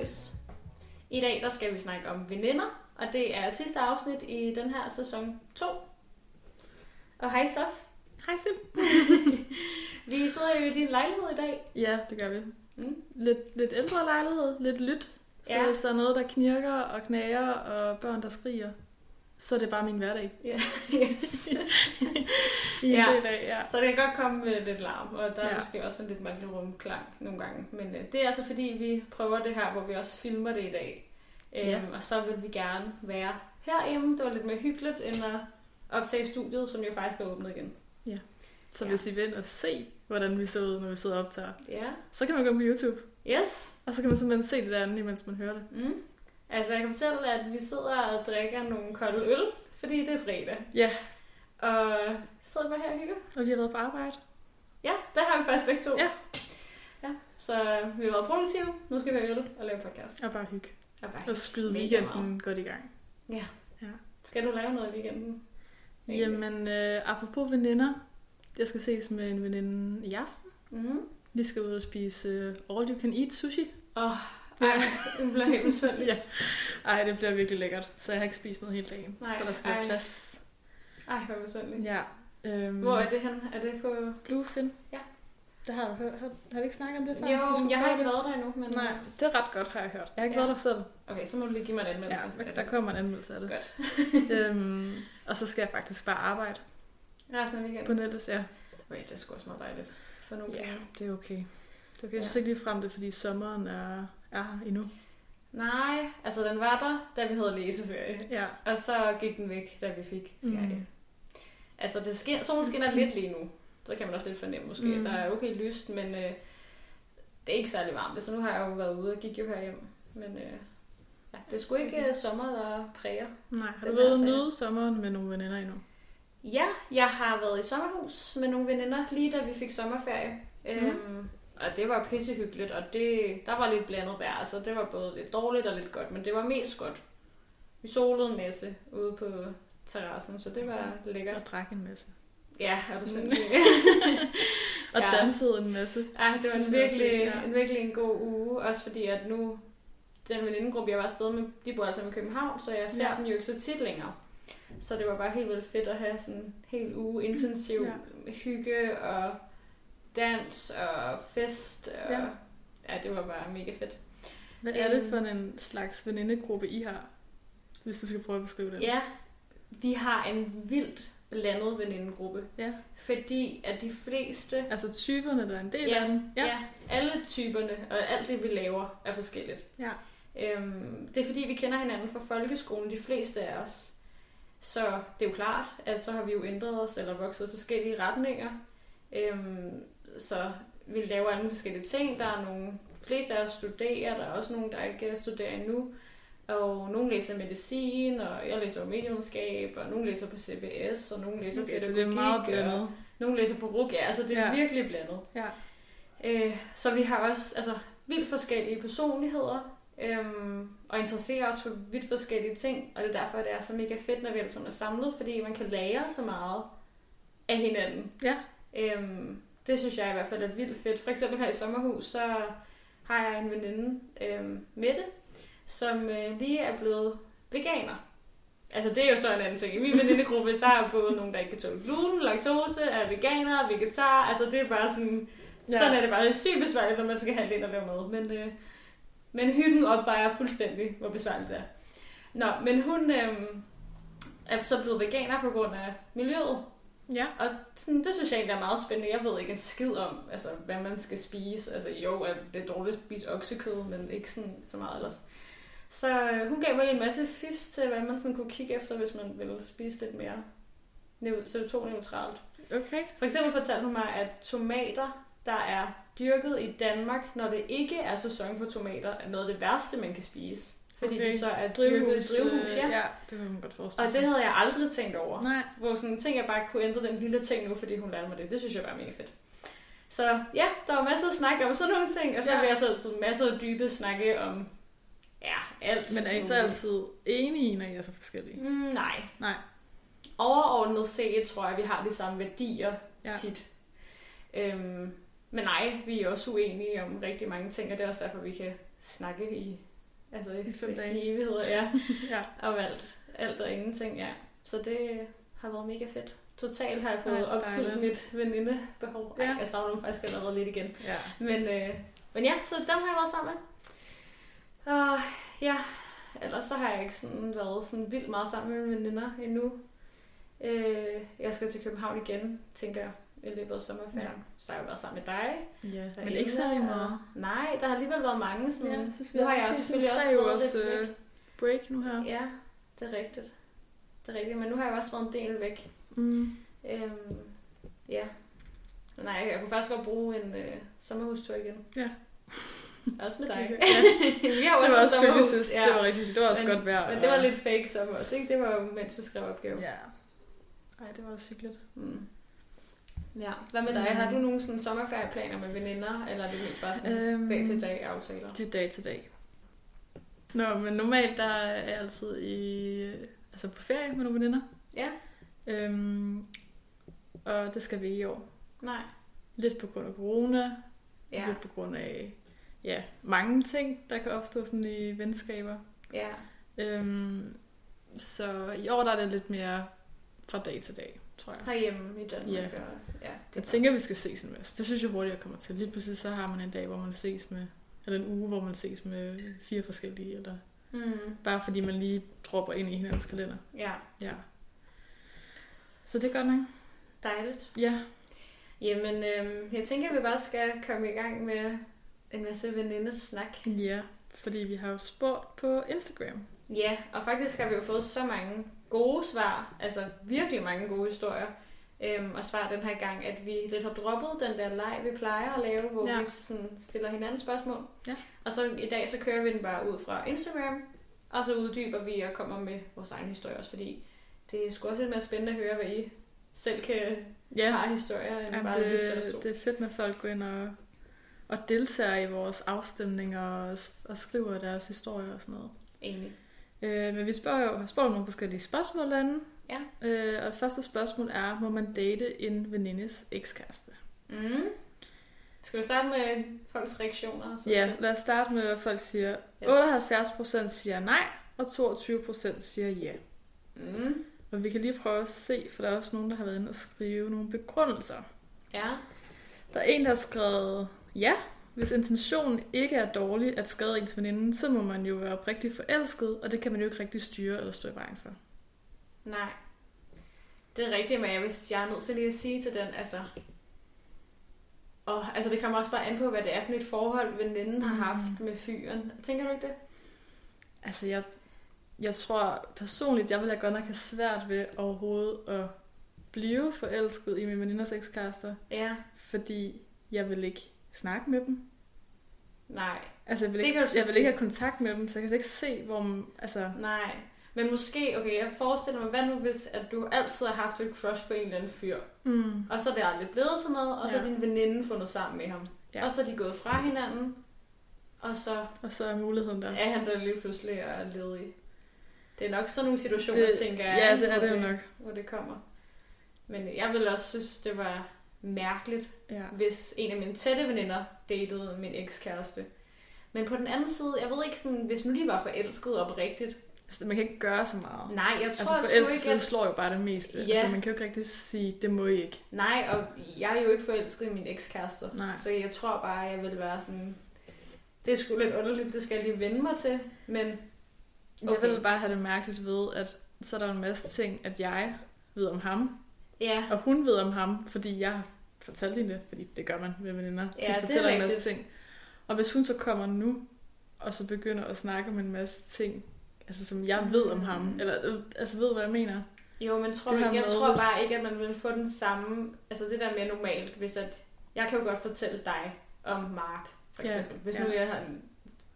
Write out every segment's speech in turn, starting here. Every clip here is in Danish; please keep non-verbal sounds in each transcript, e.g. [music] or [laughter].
6 af Filterløs. I dag der skal vi snakke om veninder, og det er sidste afsnit i den her sæson 2. Og hej Sof. Hej Sim. [laughs] Vi sidder jo i din lejlighed i dag. Ja, det gør vi. Mm. Lidt, lidt ældre lejlighed, lidt lyt. Så ja. hvis der er noget, der knirker og knager, og børn, der skriger, så er det bare min hverdag. [laughs] Ja, yes. I Ja. del af, ja. Så det kan godt komme med lidt larm, og der er ja. Ja. måske også en lidt mærkelig rumklang nogle gange. Men øh, det er altså fordi, vi prøver det her, hvor vi også filmer det i dag. Øhm, Ja. Og så vil vi gerne være herhjemme. Det var lidt mere hyggeligt, end at optage studiet, som jo faktisk er åbnet igen. Så Ja. hvis I vil og se, hvordan vi ser ud, når vi sidder og optager, Ja. så kan man gå på YouTube. Yes. Og så kan man simpelthen se det andet, imens man hører det. Mm. Altså, jeg kan fortælle, at vi sidder og drikker nogle kolde øl, fordi det er fredag. Ja. Og sidder bare her og hygger. Og vi har været på arbejde. Ja, der har vi faktisk begge to. Ja. ja. Så vi har været produktive. Nu skal vi have øl og lave podcast. Og bare hygge. Og bare Og skyde weekenden godt i gang. Skal du lave noget i weekenden? Jamen, øh, apropos veninder. Jeg skal ses med en veninde i aften. Mm. Vi skal ud og spise øh, all you can eat sushi. Åh, oh, ej, det bliver helt besynderligt. [laughs] Ja. Ej, det bliver virkelig lækkert. Så jeg har ikke spist noget hele dagen. Nej, for der skal ej. være plads. Ej, hvor besynderligt. Ja. Øhm, Hvor er det hen? Er det på... Bluefin. Ja. Det har du hørt. Har, har vi ikke snakket om det før? Jo, jeg har ikke været der endnu, men... Nej, det er ret godt, har jeg hørt. Jeg har ikke Ja. ja. været der selv. Okay, så må du lige give mig en Ja, anmeldelse. der kommer en anmeldelse af det. Godt. [laughs] øhm, og så skal jeg faktisk bare arbejde Resten af på weekenden. nettet. Ja, Okay, det er sgu også meget dejligt. For nogle ja det er okay. Det er okay. Jeg Ja. synes ikke lige frem det, fordi sommeren er, er her endnu. Nej, altså den var der, da vi havde læseferie. Ja. Og så gik den væk, da vi fik ferie. Mm. Mm. Altså, det skin, solen skinner lidt lige nu. Så kan man også lidt fornemme måske. Mm. Mm. Der er okay lyst, men øh, det er ikke særlig varmt. Så nu har jeg jo været ude og gik jo herhjem. Men øh, ja, det sgu ikke øh, sommer, der præger. Nej, har du været ude nyde sommeren med nogle veninder endnu? Ja, jeg har været i sommerhus med nogle veninder, lige da vi fik sommerferie. Mm. Øhm, og det var pissehyggeligt, og det, der var lidt blandet vejr. Altså, det var både lidt dårligt og lidt godt, men det var mest godt. Vi solede en masse ude på terrassen, så det var lækkert. Og drak en masse. Ja, er du sindssyg. [laughs] Og Ja. dansede en masse. Ja, det var en virkelig, ja. en virkelig en god uge, også fordi at nu, den venindegruppe, jeg var afsted med, de bor altså i København, så jeg ser ja. Ja. dem jo ikke så tit længere. Så det var bare helt vildt fedt at have sådan en hel uge intensiv ja. hygge og dans og fest. Og, ja. Ja. det var bare mega fedt. Hvad er det Øhm. for en slags venindegruppe, I har? Hvis du skal prøve at beskrive det. Ja, vi har en vildt blandet venindegruppe, ja. fordi at de fleste Altså typerne, der er en del Ja, af den. Ja. ja, alle typerne og alt det, vi laver, er forskelligt. ja. Øhm, det er fordi, vi kender hinanden fra folkeskolen, de fleste af os. Så det er jo klart, at så har vi jo ændret os eller vokset i forskellige retninger. Øhm, så vi laver alle forskellige ting. Der er nogle, de fleste af os studerer, der er også nogle, der ikke studerer endnu. Og nogle læser medicin, og jeg læser medievidenskab, og nogle læser på CBS, og nogle læser Okay, pædagogik, så det er meget blandet. nogle læser på RUG. Ja, altså det er ja. Virkelig blandet. Ja. Øh, så vi har også altså, vildt forskellige personligheder, øhm, og interesserer os for vidt forskellige ting, og det er derfor, det er så mega fedt, når vi alle sammen er samlet, fordi man kan lære så meget af hinanden. Ja. Øhm, det synes jeg i hvert fald er vildt fedt. For eksempel her i sommerhus, så har jeg en veninde, øhm, Mette, som øh, lige er blevet veganer. Altså det er jo så en anden ting. I min venindegruppe, der er både nogen, der ikke kan tåle gluten, laktose, er veganer, vegetar. Altså det er bare sådan, ja. Sådan er det bare. Sygt besværligt, når man skal handle ind og lave mad. Men, øh, men hyggen opvejer fuldstændig, hvor besværligt det er. Nå, men hun øh, er så blevet veganer på grund af miljøet. Ja. Og sådan, det synes jeg egentlig er meget spændende. Jeg ved ikke en skid om, altså, hvad man skal spise. Altså jo, at det er dårligt at spise oksekød, men ikke sådan, så meget ellers. Så øh, hun gav mig en masse fifs til, hvad man sådan kunne kigge efter, hvis man ville spise lidt mere neu- CO2-neutralt. Okay. For eksempel fortalte hun mig, at tomater, der er dyrket i Danmark, når det ikke er sæson for tomater, er noget af det værste, man kan spise. Fordi okay. Okay. de så er Drivhus. drivhus, øh, ja. ja, det kan man godt forestille Og det havde jeg aldrig tænkt over. Nej. Hvor sådan ting, jeg bare kunne ændre den lille ting nu, fordi hun lærte mig det. Det synes jeg er mega fedt. Så ja, der var masser af snak om sådan nogle ting, og så Ja. vi altså altså masser af dybe snakke om ja, alt. Men er I så altid enige, når I er så forskellige? Mm, nej. Nej. Overordnet set tror jeg, vi har de samme værdier ja. tit. Øhm, men nej, vi er også uenige om rigtig mange ting, og det er også derfor, vi kan snakke i, altså i, I fem dage. i evigheder, ja. [laughs] ja. om alt, alt og ingenting, ja. Så det har været mega fedt. Totalt har jeg fået Ej, opfyldt dejligt. mit venindebehov. Ej, Ja. jeg savner dem faktisk allerede lidt igen. ja. Men, øh, men ja, så dem har jeg været sammen med. Og ja, ellers så har jeg ikke sådan været sådan vildt meget sammen med mine veninder endnu. Øh, jeg skal til København igen, tænker jeg, i løbet af sommerferien. Ja. Så har jeg været sammen med dig. ja. Men derinde, ikke særlig meget. Nej, der har alligevel været mange sådan... Ja, nu har jeg jo selvfølgelig også været lidt øh, væk. break nu her. Ja, det er rigtigt. Det er rigtigt, men nu har jeg også været en del væk. Mm. Øhm, ja. Men Nej, jeg kunne faktisk godt bruge en øh, sommerhustur igen. Ja. [laughs] Også med dig. Ja. [laughs] vi har jo Det også var også hyggeligt sidst. Det var rigtig Det var også Men- godt vejr. Men det var lidt fake sommer også, ikke? Det var jo, mens vi skrev opgave. Ja. Ej, det var også hyggeligt. Mm. Ja. Hvad med dig? Har du nogle sådan sommerferieplaner med veninder, eller er det mest bare sådan Øhm, dag til dag aftaler? Det er dag til dag. Nå, men normalt der er jeg altid i, altså på ferie med nogle veninder. Ja. Øhm, og det skal vi i år. Nej. Lidt på grund af corona, Ja. lidt på grund af ja, mange ting, der kan opstå sådan i venskaber. Ja. Øhm, så i år der er det lidt mere fra dag til dag, tror jeg. Herhjemme i Danmark. Ja. Og, ja det Jeg tænker, vi skal ses en masse. Det synes jeg hurtigt, jeg kommer til. Lige pludselig så har man en dag, hvor man ses med, eller en uge, hvor man ses med fire forskellige, eller Mm. bare fordi man lige dropper ind i hinandens kalender. Ja. Ja. Så det er godt nok. Dejligt. Ja. Jamen, øhm, jeg tænker, at vi bare skal komme i gang med en masse venindesnak. Ja, fordi vi har jo spurgt på Instagram. Ja, og faktisk har vi jo fået så mange gode svar, altså virkelig mange gode historier, øhm, og svar den her gang, at vi lidt har droppet den der leg, vi plejer at lave, hvor Ja. vi sådan stiller hinanden spørgsmål. Ja. Og så i dag, så kører vi den bare ud fra Instagram, og så uddyber vi og kommer med vores egen historie også, fordi det er sgu også lidt mere spændende at høre, hvad I selv kan Ja, have historier, end Jamen, bare at til os det, det er fedt, når folk går ind og, og deltager i vores afstemninger og, og skriver deres historier og sådan noget. Enig. Øh, men vi spørger jo, om nogle forskellige spørgsmål derinde. Ja. Øh, og det første spørgsmål er, må man date en venindes ekskæreste? Mm. Skal vi starte med folks reaktioner? Så Ja, lad os starte med, hvad folk siger. Yes. 78% siger nej, og 22% siger ja. Mm. Og vi kan lige prøve at se, for der er også nogen, der har været inde og skrive nogle begrundelser. Ja. Der er en, der har skrevet, ja, hvis intentionen ikke er dårlig at skade ens veninde, så må man jo være oprigtigt forelsket, og det kan man jo ikke rigtig styre eller stå i vejen for. Nej. Det er rigtigt, men jeg, hvis jeg er nødt til lige at sige til den, altså... Og, altså, det kommer også bare an på, hvad det er for et forhold, veninden har Mm. haft med fyren. Tænker du ikke det? Altså, jeg, jeg tror personligt, jeg vil godt nok have svært ved overhovedet at blive forelsket i mine veninders ekskærester, Ja. fordi jeg vil ikke snakke med dem. Nej. Altså, jeg vil, Det ikke, kan du så jeg vil ikke have kontakt med dem, så jeg kan ikke se, hvor man, altså, Nej. Men måske, okay, jeg forestiller mig, hvad nu hvis, at du altid har haft et crush på en eller anden fyr, mm, og så er det aldrig blevet sådan noget, og så Ja. er din veninde fundet sammen med ham. Ja. Og så er de gået fra hinanden, og så og så er muligheden der. er han der lige pludselig og er ledig. Det er nok sådan nogle situationer, Det- tænker jeg. ja, det er det jo nok. Hvor det kommer. Men jeg vil også synes, det var mærkeligt, Ja. hvis en af mine tætte veninder datede min ekskæreste. Men på den anden side, jeg ved ikke sådan, hvis nu de var forelsket oprigtigt. Altså, man kan ikke gøre så meget. Nej, jeg Altså, tror sgu forelskelse ikke, at... slår jo bare det meste. Ja. Altså, man kan jo ikke rigtig sige, det må I ikke. Nej, og jeg er jo ikke forelsket i min ekskæreste. Nej. Så jeg tror bare, jeg vil være sådan... Det er sgu lidt underligt, det skal jeg lige vende mig til. Men Jeg Okay. vil bare have det mærkeligt ved, at så er der en masse ting, at jeg ved om ham, ja, og hun ved om ham, fordi jeg har fortalt hende det, fordi det gør man med veninder. Ja, Tit er fortæller en masse ting. Og hvis hun så kommer nu, og så begynder at snakke om en masse ting, altså som jeg ved om ham, Mm. eller øh, altså ved, hvad jeg mener. Jo, men tror, Det jeg, her jeg tror hvis- bare ikke, at man vil få den samme... Altså det der med normalt, hvis at... Jeg kan jo godt fortælle dig om Mark, for Ja, eksempel. Hvis ja. nu jeg har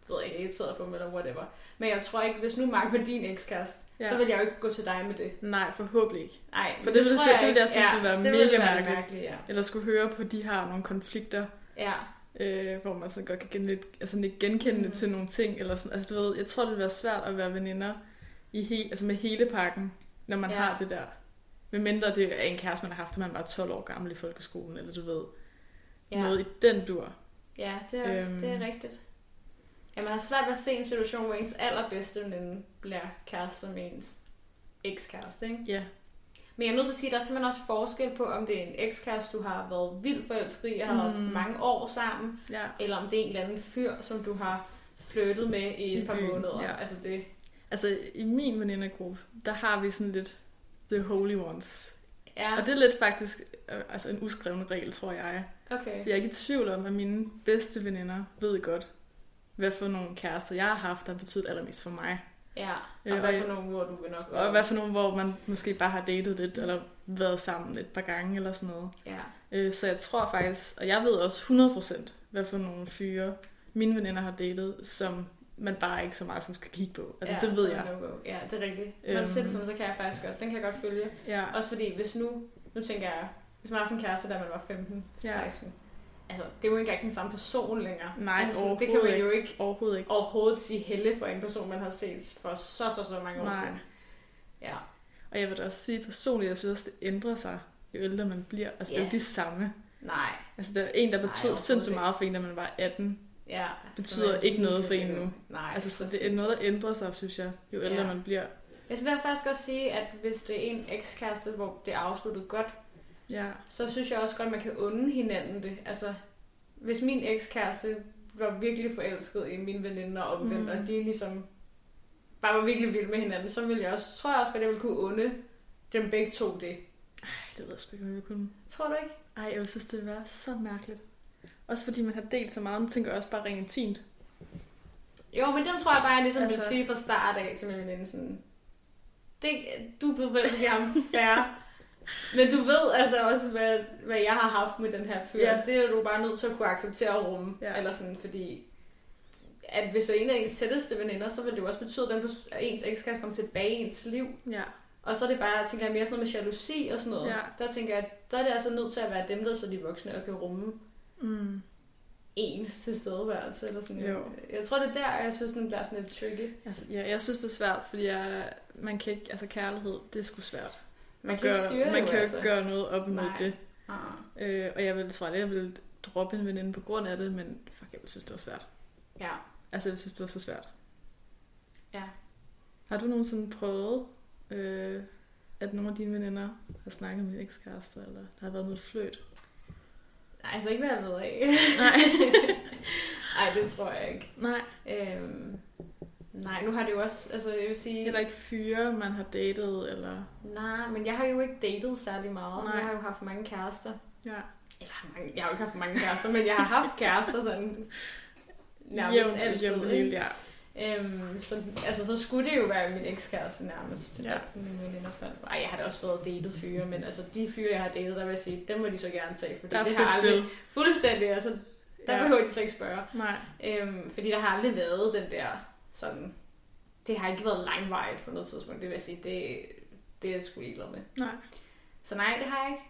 ved jeg ikke, irriteret på ham, eller whatever. Men jeg tror ikke, hvis nu Mark var din ekskæreste, Ja. ja. så vil jeg jo ikke gå til dig med det. Nej, forhåbentlig ikke. Nej, For det synes tror jeg- det ville jeg synes ikke. ville være det mega ville være mærkeligt. mærkeligt ja. Eller skulle høre på, at de har nogle konflikter, ja. øh, hvor man så godt kan gen- lidt, altså lidt genkende mm. Til nogle ting. Eller sådan. Altså, du ved, jeg tror, det vil være svært at være veninder i he, altså med hele pakken, når man Ja. ja. har det der. Med mindre det er en kæreste, man har haft, da man var 12 år gammel i folkeskolen, eller du ved, Ja, ja. noget i den dur. ja det, er også, Øhm. det er rigtigt. At man har svært ved at se en situation, hvor ens allerbedste veninde bliver kæreste med ens ekskæreste, ikke? Ja. Men jeg er nødt til at sige, at der er simpelthen også forskel på, om det er en ekskæreste, du har været vildt forelsket i, og har været Mm. mange år sammen, Ja. eller om det er en eller anden fyr, som du har flyttet med i et I par byen, måneder. ja. Altså det, Altså, i min venindegruppe, der har vi sådan lidt the holy ones. ja, Og det er lidt faktisk øh, altså en uskreven regel, tror jeg. okay. For jeg er ikke i tvivl om, at mine bedste veninder ved godt, hvad for nogle kærester jeg har haft, der har betydet allermest for mig. Ja, og Øh, hvad for nogle, hvor du vil nok Og hvad for nogle, hvor man måske bare har datet lidt, eller været sammen et par gange, eller sådan noget. Ja, Øh, Så jeg tror faktisk, og jeg ved også 100% hvad for nogle fyre mine veninder har datet, som man bare ikke så meget som skal kigge på. Altså ja, det ved jeg. Ja, det er rigtigt. Når du siger det Øhm. sådan, så kan jeg faktisk godt. Den kan jeg godt følge. Ja, Også fordi, hvis nu, nu tænker jeg, hvis man har haft en kæreste, da man var 15, Ja. 16, altså, det er jo ikke engang den samme person længere. Nej, altså, sådan, det kan man jo ikke overhovedet ikke. overhovedet sige helle for en person, man har set for så, så, så mange år Nej. siden. Ja, Og jeg vil da også sige personligt, jeg synes også, det ændrer sig, jo ældre man bliver. Altså det er jo de samme. nej. Altså der er en, der betød sindssygt meget for en, da man var 18. Ja, Betyder er ikke noget for en nu. Nej, Altså så præcis. det er noget, der ændrer sig, synes jeg, jo ældre Ja. man bliver. Jeg vil faktisk også sige, at hvis det er en ekskæreste, hvor det er afsluttet godt, Ja, så synes jeg også godt, at man kan unde hinanden det. Altså, hvis min ekskæreste var virkelig forelsket i min veninde og omvendt, Mm. og de ligesom bare var virkelig vilde med hinanden, så ville jeg også, tror jeg også godt, jeg ville kunne unde dem begge to det. Ej, det ved jeg sgu ikke, om jeg kunne. Tror du ikke? Ej, jeg synes, det ville være så mærkeligt. Også fordi man har delt så meget, man tænker også bare rent intimt. Jo, men den tror jeg bare, jeg ligesom. Altså- vil sige fra start af til min veninde sådan, det, du er blevet forelsket i ham færre. [laughs] Men du ved altså også, hvad, hvad jeg har haft med den her fyr. Ja. Det er du bare nødt til at kunne acceptere og rumme. Ja. Eller sådan, fordi at hvis det er en af ens tætteste veninder, så vil det jo også betyde, at, den, at ens ekskæreste kommer tilbage i ens liv. Ja. Og så er det bare, tænker jeg, mere sådan noget med jalousi og sådan noget. Ja. Der tænker jeg, der er det altså nødt til at være dem, der er så de voksne og kan rumme Mm. ens tilstedeværelse. Eller sådan. Jo. Jeg tror, det er der, jeg synes, den bliver sådan lidt tricky. Altså, ja, jeg synes, det er svært, fordi jeg, man kan ikke, altså kærlighed, det er sgu svært. Man at kan ikke gøre, styre det man jo, kan jo altså. ikke gøre noget op imod Nej. det. Ah. Øh, og jeg vil, tror aldrig, jeg vil droppe en veninde på grund af det, men fuck, jeg vil synes, det var svært. Ja. Altså, jeg synes, det var så svært. Ja. Har du nogensinde prøvet, øh, at nogle af dine veninder har snakket med en ekskæreste, eller der har været noget fløjt? Nej, altså ikke hvad jeg ved af. Nej. [laughs] Nej, det tror jeg ikke. Nej. Øhm, nej, nu har det jo også, altså jeg vil sige... Heller ikke fyre, man har datet, eller... Nej, men jeg har jo ikke datet særlig meget. Nej. Jeg har jo haft mange kærester. Ja. Eller mange, jeg har jo ikke haft mange kærester, men jeg har haft kærester sådan nærmest Jævnt, altid. jævnt ikke? ja. Øhm, så, altså, så skulle det jo være min ekskæreste nærmest. Ja. Min veninder faldt for. Ej, jeg har da også været datet fyre, men altså de fyre, jeg har datet, der vil jeg sige, dem må de så gerne tage, er det har aldrig fuldstændig, altså der ja. behøver de slet ikke spørge. Nej. Øhm, fordi der har aldrig været den der sådan... Det har ikke været langvejt på noget tidspunkt, det vil jeg sige. Det, det er jeg sgu ligeglad med. Nej. Så nej, det har jeg ikke.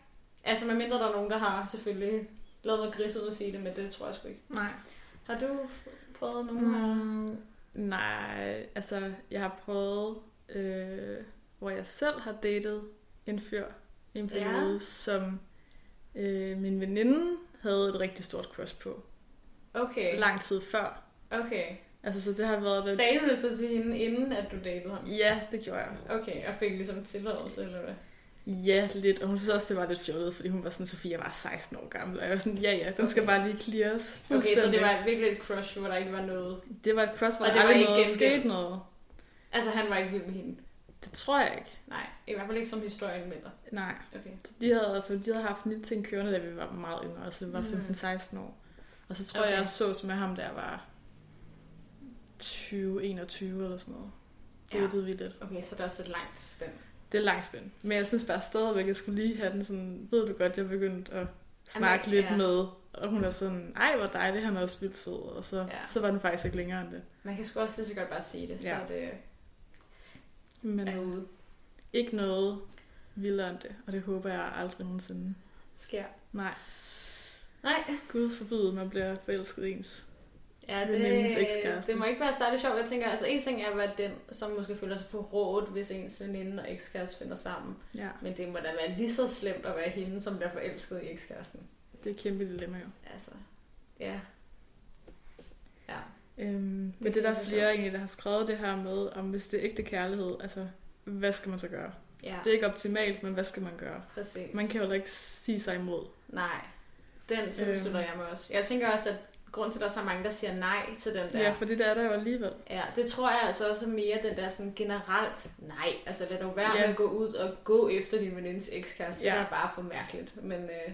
Altså medmindre der er nogen, der har selvfølgelig lavet noget gris ud at sige det, men det tror jeg sgu ikke. Nej. Har du prøvet nogen her? Mm, nej, altså jeg har prøvet, øh, hvor jeg selv har datet en fyr i en periode, ja. som øh, min veninde havde et rigtig stort crush på. Okay, Lang tid før. okay. Altså, så det har været lidt... Sagde du det så til hende, inden at du datede ham? Ja, det gjorde jeg. Okay, og fik ligesom tilladelse, eller hvad? Ja, lidt. Og hun synes også, det var lidt fjollet, fordi hun var sådan, Sofia var 16 år gammel. Og jeg var sådan, ja, ja, den skal Okay. bare lige clears. Okay, så det var virkelig et crush, hvor der ikke var noget... det var et crush, hvor Og der aldrig ikke noget gengældt? skete noget. Altså, han var ikke vild med hende. Det tror jeg ikke. Nej, i hvert fald ikke som historien melder. Nej. Okay. Så de havde, altså, de havde haft en lille ting kørende, da vi var meget yngre, altså vi var Mm. 15-16 år. Og så tror okay. jeg, jeg sås med ham, der var 20, 21 eller sådan noget. Ja. Det ved vi lidt. Okay, så det er også et langt spænd. Det er langt spændt. Men jeg synes bare stadigvæk, at jeg skulle lige have den sådan, ved du godt, jeg begyndte at snakke lidt ja. med, og hun er sådan, ej hvor dejligt, han er også vildt sød, og så, Ja. så var den faktisk ikke længere end det. Man kan sgu også lige så godt bare sige det, Ja. så det Men er ude. ikke noget vildere end det, og det håber jeg aldrig nogensinde. Sker. Nej, Nej, Gud forbyde, man bliver forelsket ens. Ja, Venindens det, ekskæreste. det må ikke være særlig sjovt. Jeg tænker, altså en ting er være den, som måske føler sig forrådt, hvis ens veninde og ekskæreste finder sammen. Ja, Men det må da være lige så slemt at være hende, som bliver forelsket i ekskæresten. det er et kæmpe dilemma jo. Altså, ja. Ja. Øhm, men Det det er der er flere egentlig, der har skrevet det her med, om hvis det er ægte kærlighed, altså hvad skal man så gøre? Ja, Det er ikke optimalt, men hvad skal man gøre? præcis. Man kan jo ikke sige sig imod. Nej, den tilslutter Øhm. jeg mig også. Jeg tænker også, at grund til, at der er så mange, der siger nej til den der. Ja, for det der er der jo alligevel. Ja, det tror jeg altså også er mere den der sådan generelt, nej, altså lad dog være Ja. med at gå ud og gå efter din venindes ekskæreste, Ja. det er bare for mærkeligt, men øh,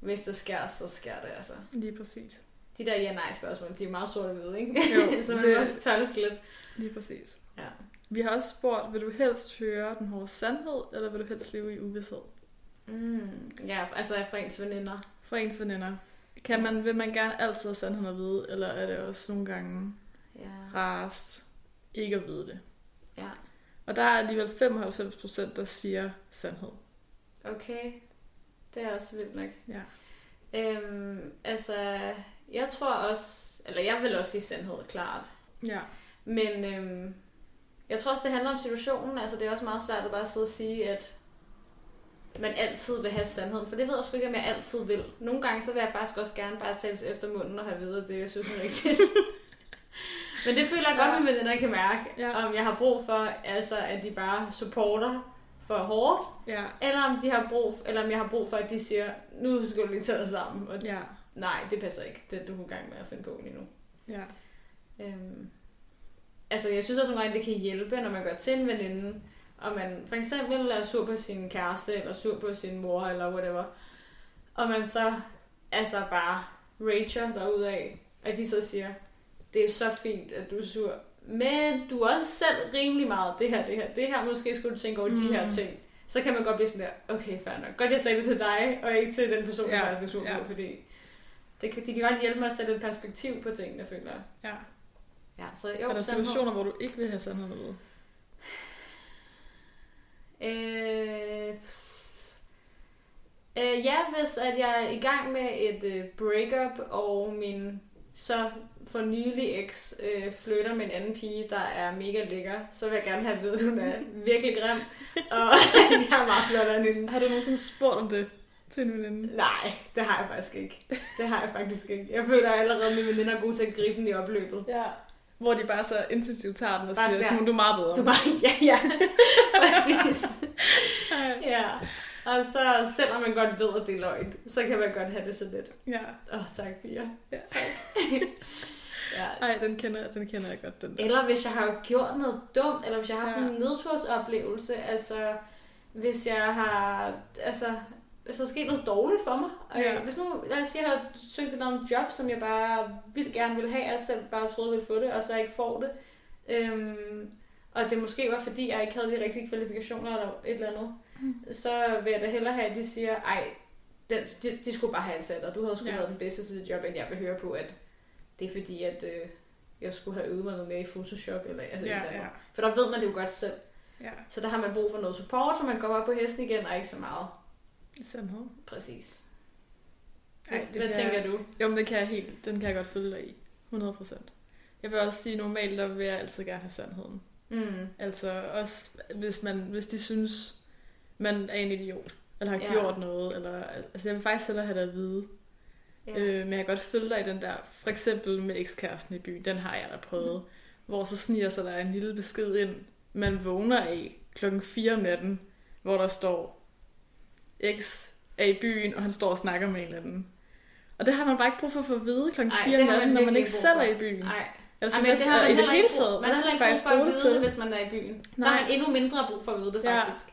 hvis det sker, så sker det altså. Lige præcis. De der ja-nej spørgsmål, de er meget sorte hvide, ikke? Jo, [laughs] så man det- også tolke lidt. Lige præcis. Ja. Vi har også spurgt, vil du helst høre den hårde sandhed, eller vil du helst leve i uvidshed? Mm, ja, altså fra ens veninder. For ens veninder. Kan man, vil man gerne altid have sandheden at vide, eller er det også nogle gange Ja. rarest ikke at vide det? ja, Og der er alligevel 95 procent, der siger sandhed. okay. Det er også vildt nok. Ja. Øhm, altså, jeg tror også, eller jeg vil også sige sandhed, klart. Ja. Men øhm, jeg tror også, det handler om situationen. Altså, det er også meget svært at bare sidde og sige, at man altid vil have sandheden. For det ved jeg sgu ikke, om jeg altid vil. Nogle gange, så vil jeg faktisk også gerne bare tale til efter munden og have videre det, jeg synes er rigtigt. [laughs] Men det føler jeg godt, at mine venner kan mærke. Ja. Om jeg har brug for, altså, at de bare supporter for hårdt, Ja. eller om, de har brug, eller om jeg har brug for, at de siger, nu skal du lige tage dig sammen. Og Ja. nej, det passer ikke, det du er i gang med at finde på lige nu. Ja. Øhm, altså, jeg synes også nogle gange, det kan hjælpe, når man går til en veninde, og man for eksempel er sur på sin kæreste, eller sur på sin mor, eller whatever, og man så altså bare rager derudaf, og de så siger, det er så fint, at du er sur, men du er også selv rimelig meget det her, det her, det her, måske skulle du tænke over mm. de her Mm. ting. Så kan man godt blive sådan der, okay, fair nok. Godt, jeg sagde det til dig, og ikke til den person, Ja, jeg skal sur ja. på, fordi det kan, de kan godt hjælpe mig at sætte et perspektiv på tingene, føler jeg. ja. Ja, så jo, er der sandhed. situationer, hvor du ikke vil have sandheden at vide? Øh, øh, ja, hvis at jeg er i gang med et øh, breakup, og min så for nylig eks øh, flytter med en anden pige, der er mega lækker, så vil jeg gerne have at vide, at hun er [laughs] virkelig grim, og [laughs] jeg er meget flottere end hende. Har du nogensinde spurgt om det til en veninde? Nej, det har jeg faktisk ikke. Det har jeg faktisk ikke. Jeg føler allerede, at mine veninder er gode til at gribe den i opløbet. Ja. Hvor de bare så instinktivt tager den og Bare siger, Simon, du er meget bedre. Du er bare, ja, ja, [laughs] præcis. Ja. Og så selvom man godt ved, at det er løgn, så kan man godt have det så lidt. ja. Åh, oh, tak, Pia. Ja. Tak. [laughs] ja. Ej, den kender, den kender jeg godt, den der. Eller hvis jeg har gjort noget dumt, eller hvis jeg har haft Ja. en nedtursoplevelse, altså hvis jeg har, altså hvis der er sket noget dårligt for mig. Og Ja. ja. Hvis nu, lad os sige, jeg har søgt et andet job, som jeg bare vildt gerne vil have, og selv bare troede, ville få det, og så ikke får det. Øhm, og det måske var, fordi jeg ikke havde de rigtige kvalifikationer eller et eller andet. Mm. Så vil jeg da hellere have, at de siger, ej, den, de, de skulle bare have ansat dig. Du havde sgu Ja. været den bedste til dit job, end jeg vil høre på, at det er fordi, at øh, jeg skulle have øvet mig noget mere i Photoshop. Eller, altså Ja, eller ja. For der ved man det jo godt selv. Ja. Så der har man brug for noget support, så man kommer op på hesten igen, og ikke så meget. Sandhed. Præcis. Ej, Hvad, det hvad tænker jeg- du? Jo, men det kan jeg helt, den kan jeg godt følge dig i. 100%. Jeg vil også sige, normalt der vil jeg altid gerne have sandheden. Mm. Altså også, hvis, man, hvis de synes, man er en idiot, eller har Ja. gjort noget, eller, altså jeg vil faktisk hellere have det at vide. Ja. Øh, men jeg kan godt følge dig i den der, for eksempel med ekskæresten i byen, den har jeg da prøvet, mm. hvor så sniger sig der en lille besked ind, man vågner af klokken 4 om natten, hvor der står, X er i byen, og han står og snakker med en eller anden. Og det har man bare ikke brug for at få at vide Ej, 4 det om natten, når man ikke selv er i byen. Nej. Altså, Ej, men det har man i det hele taget, man har heller ikke brug faktisk for at bruge det vide til? hvis man er i byen. Der Nej. har man endnu mindre brug for at vide det, Ja. faktisk.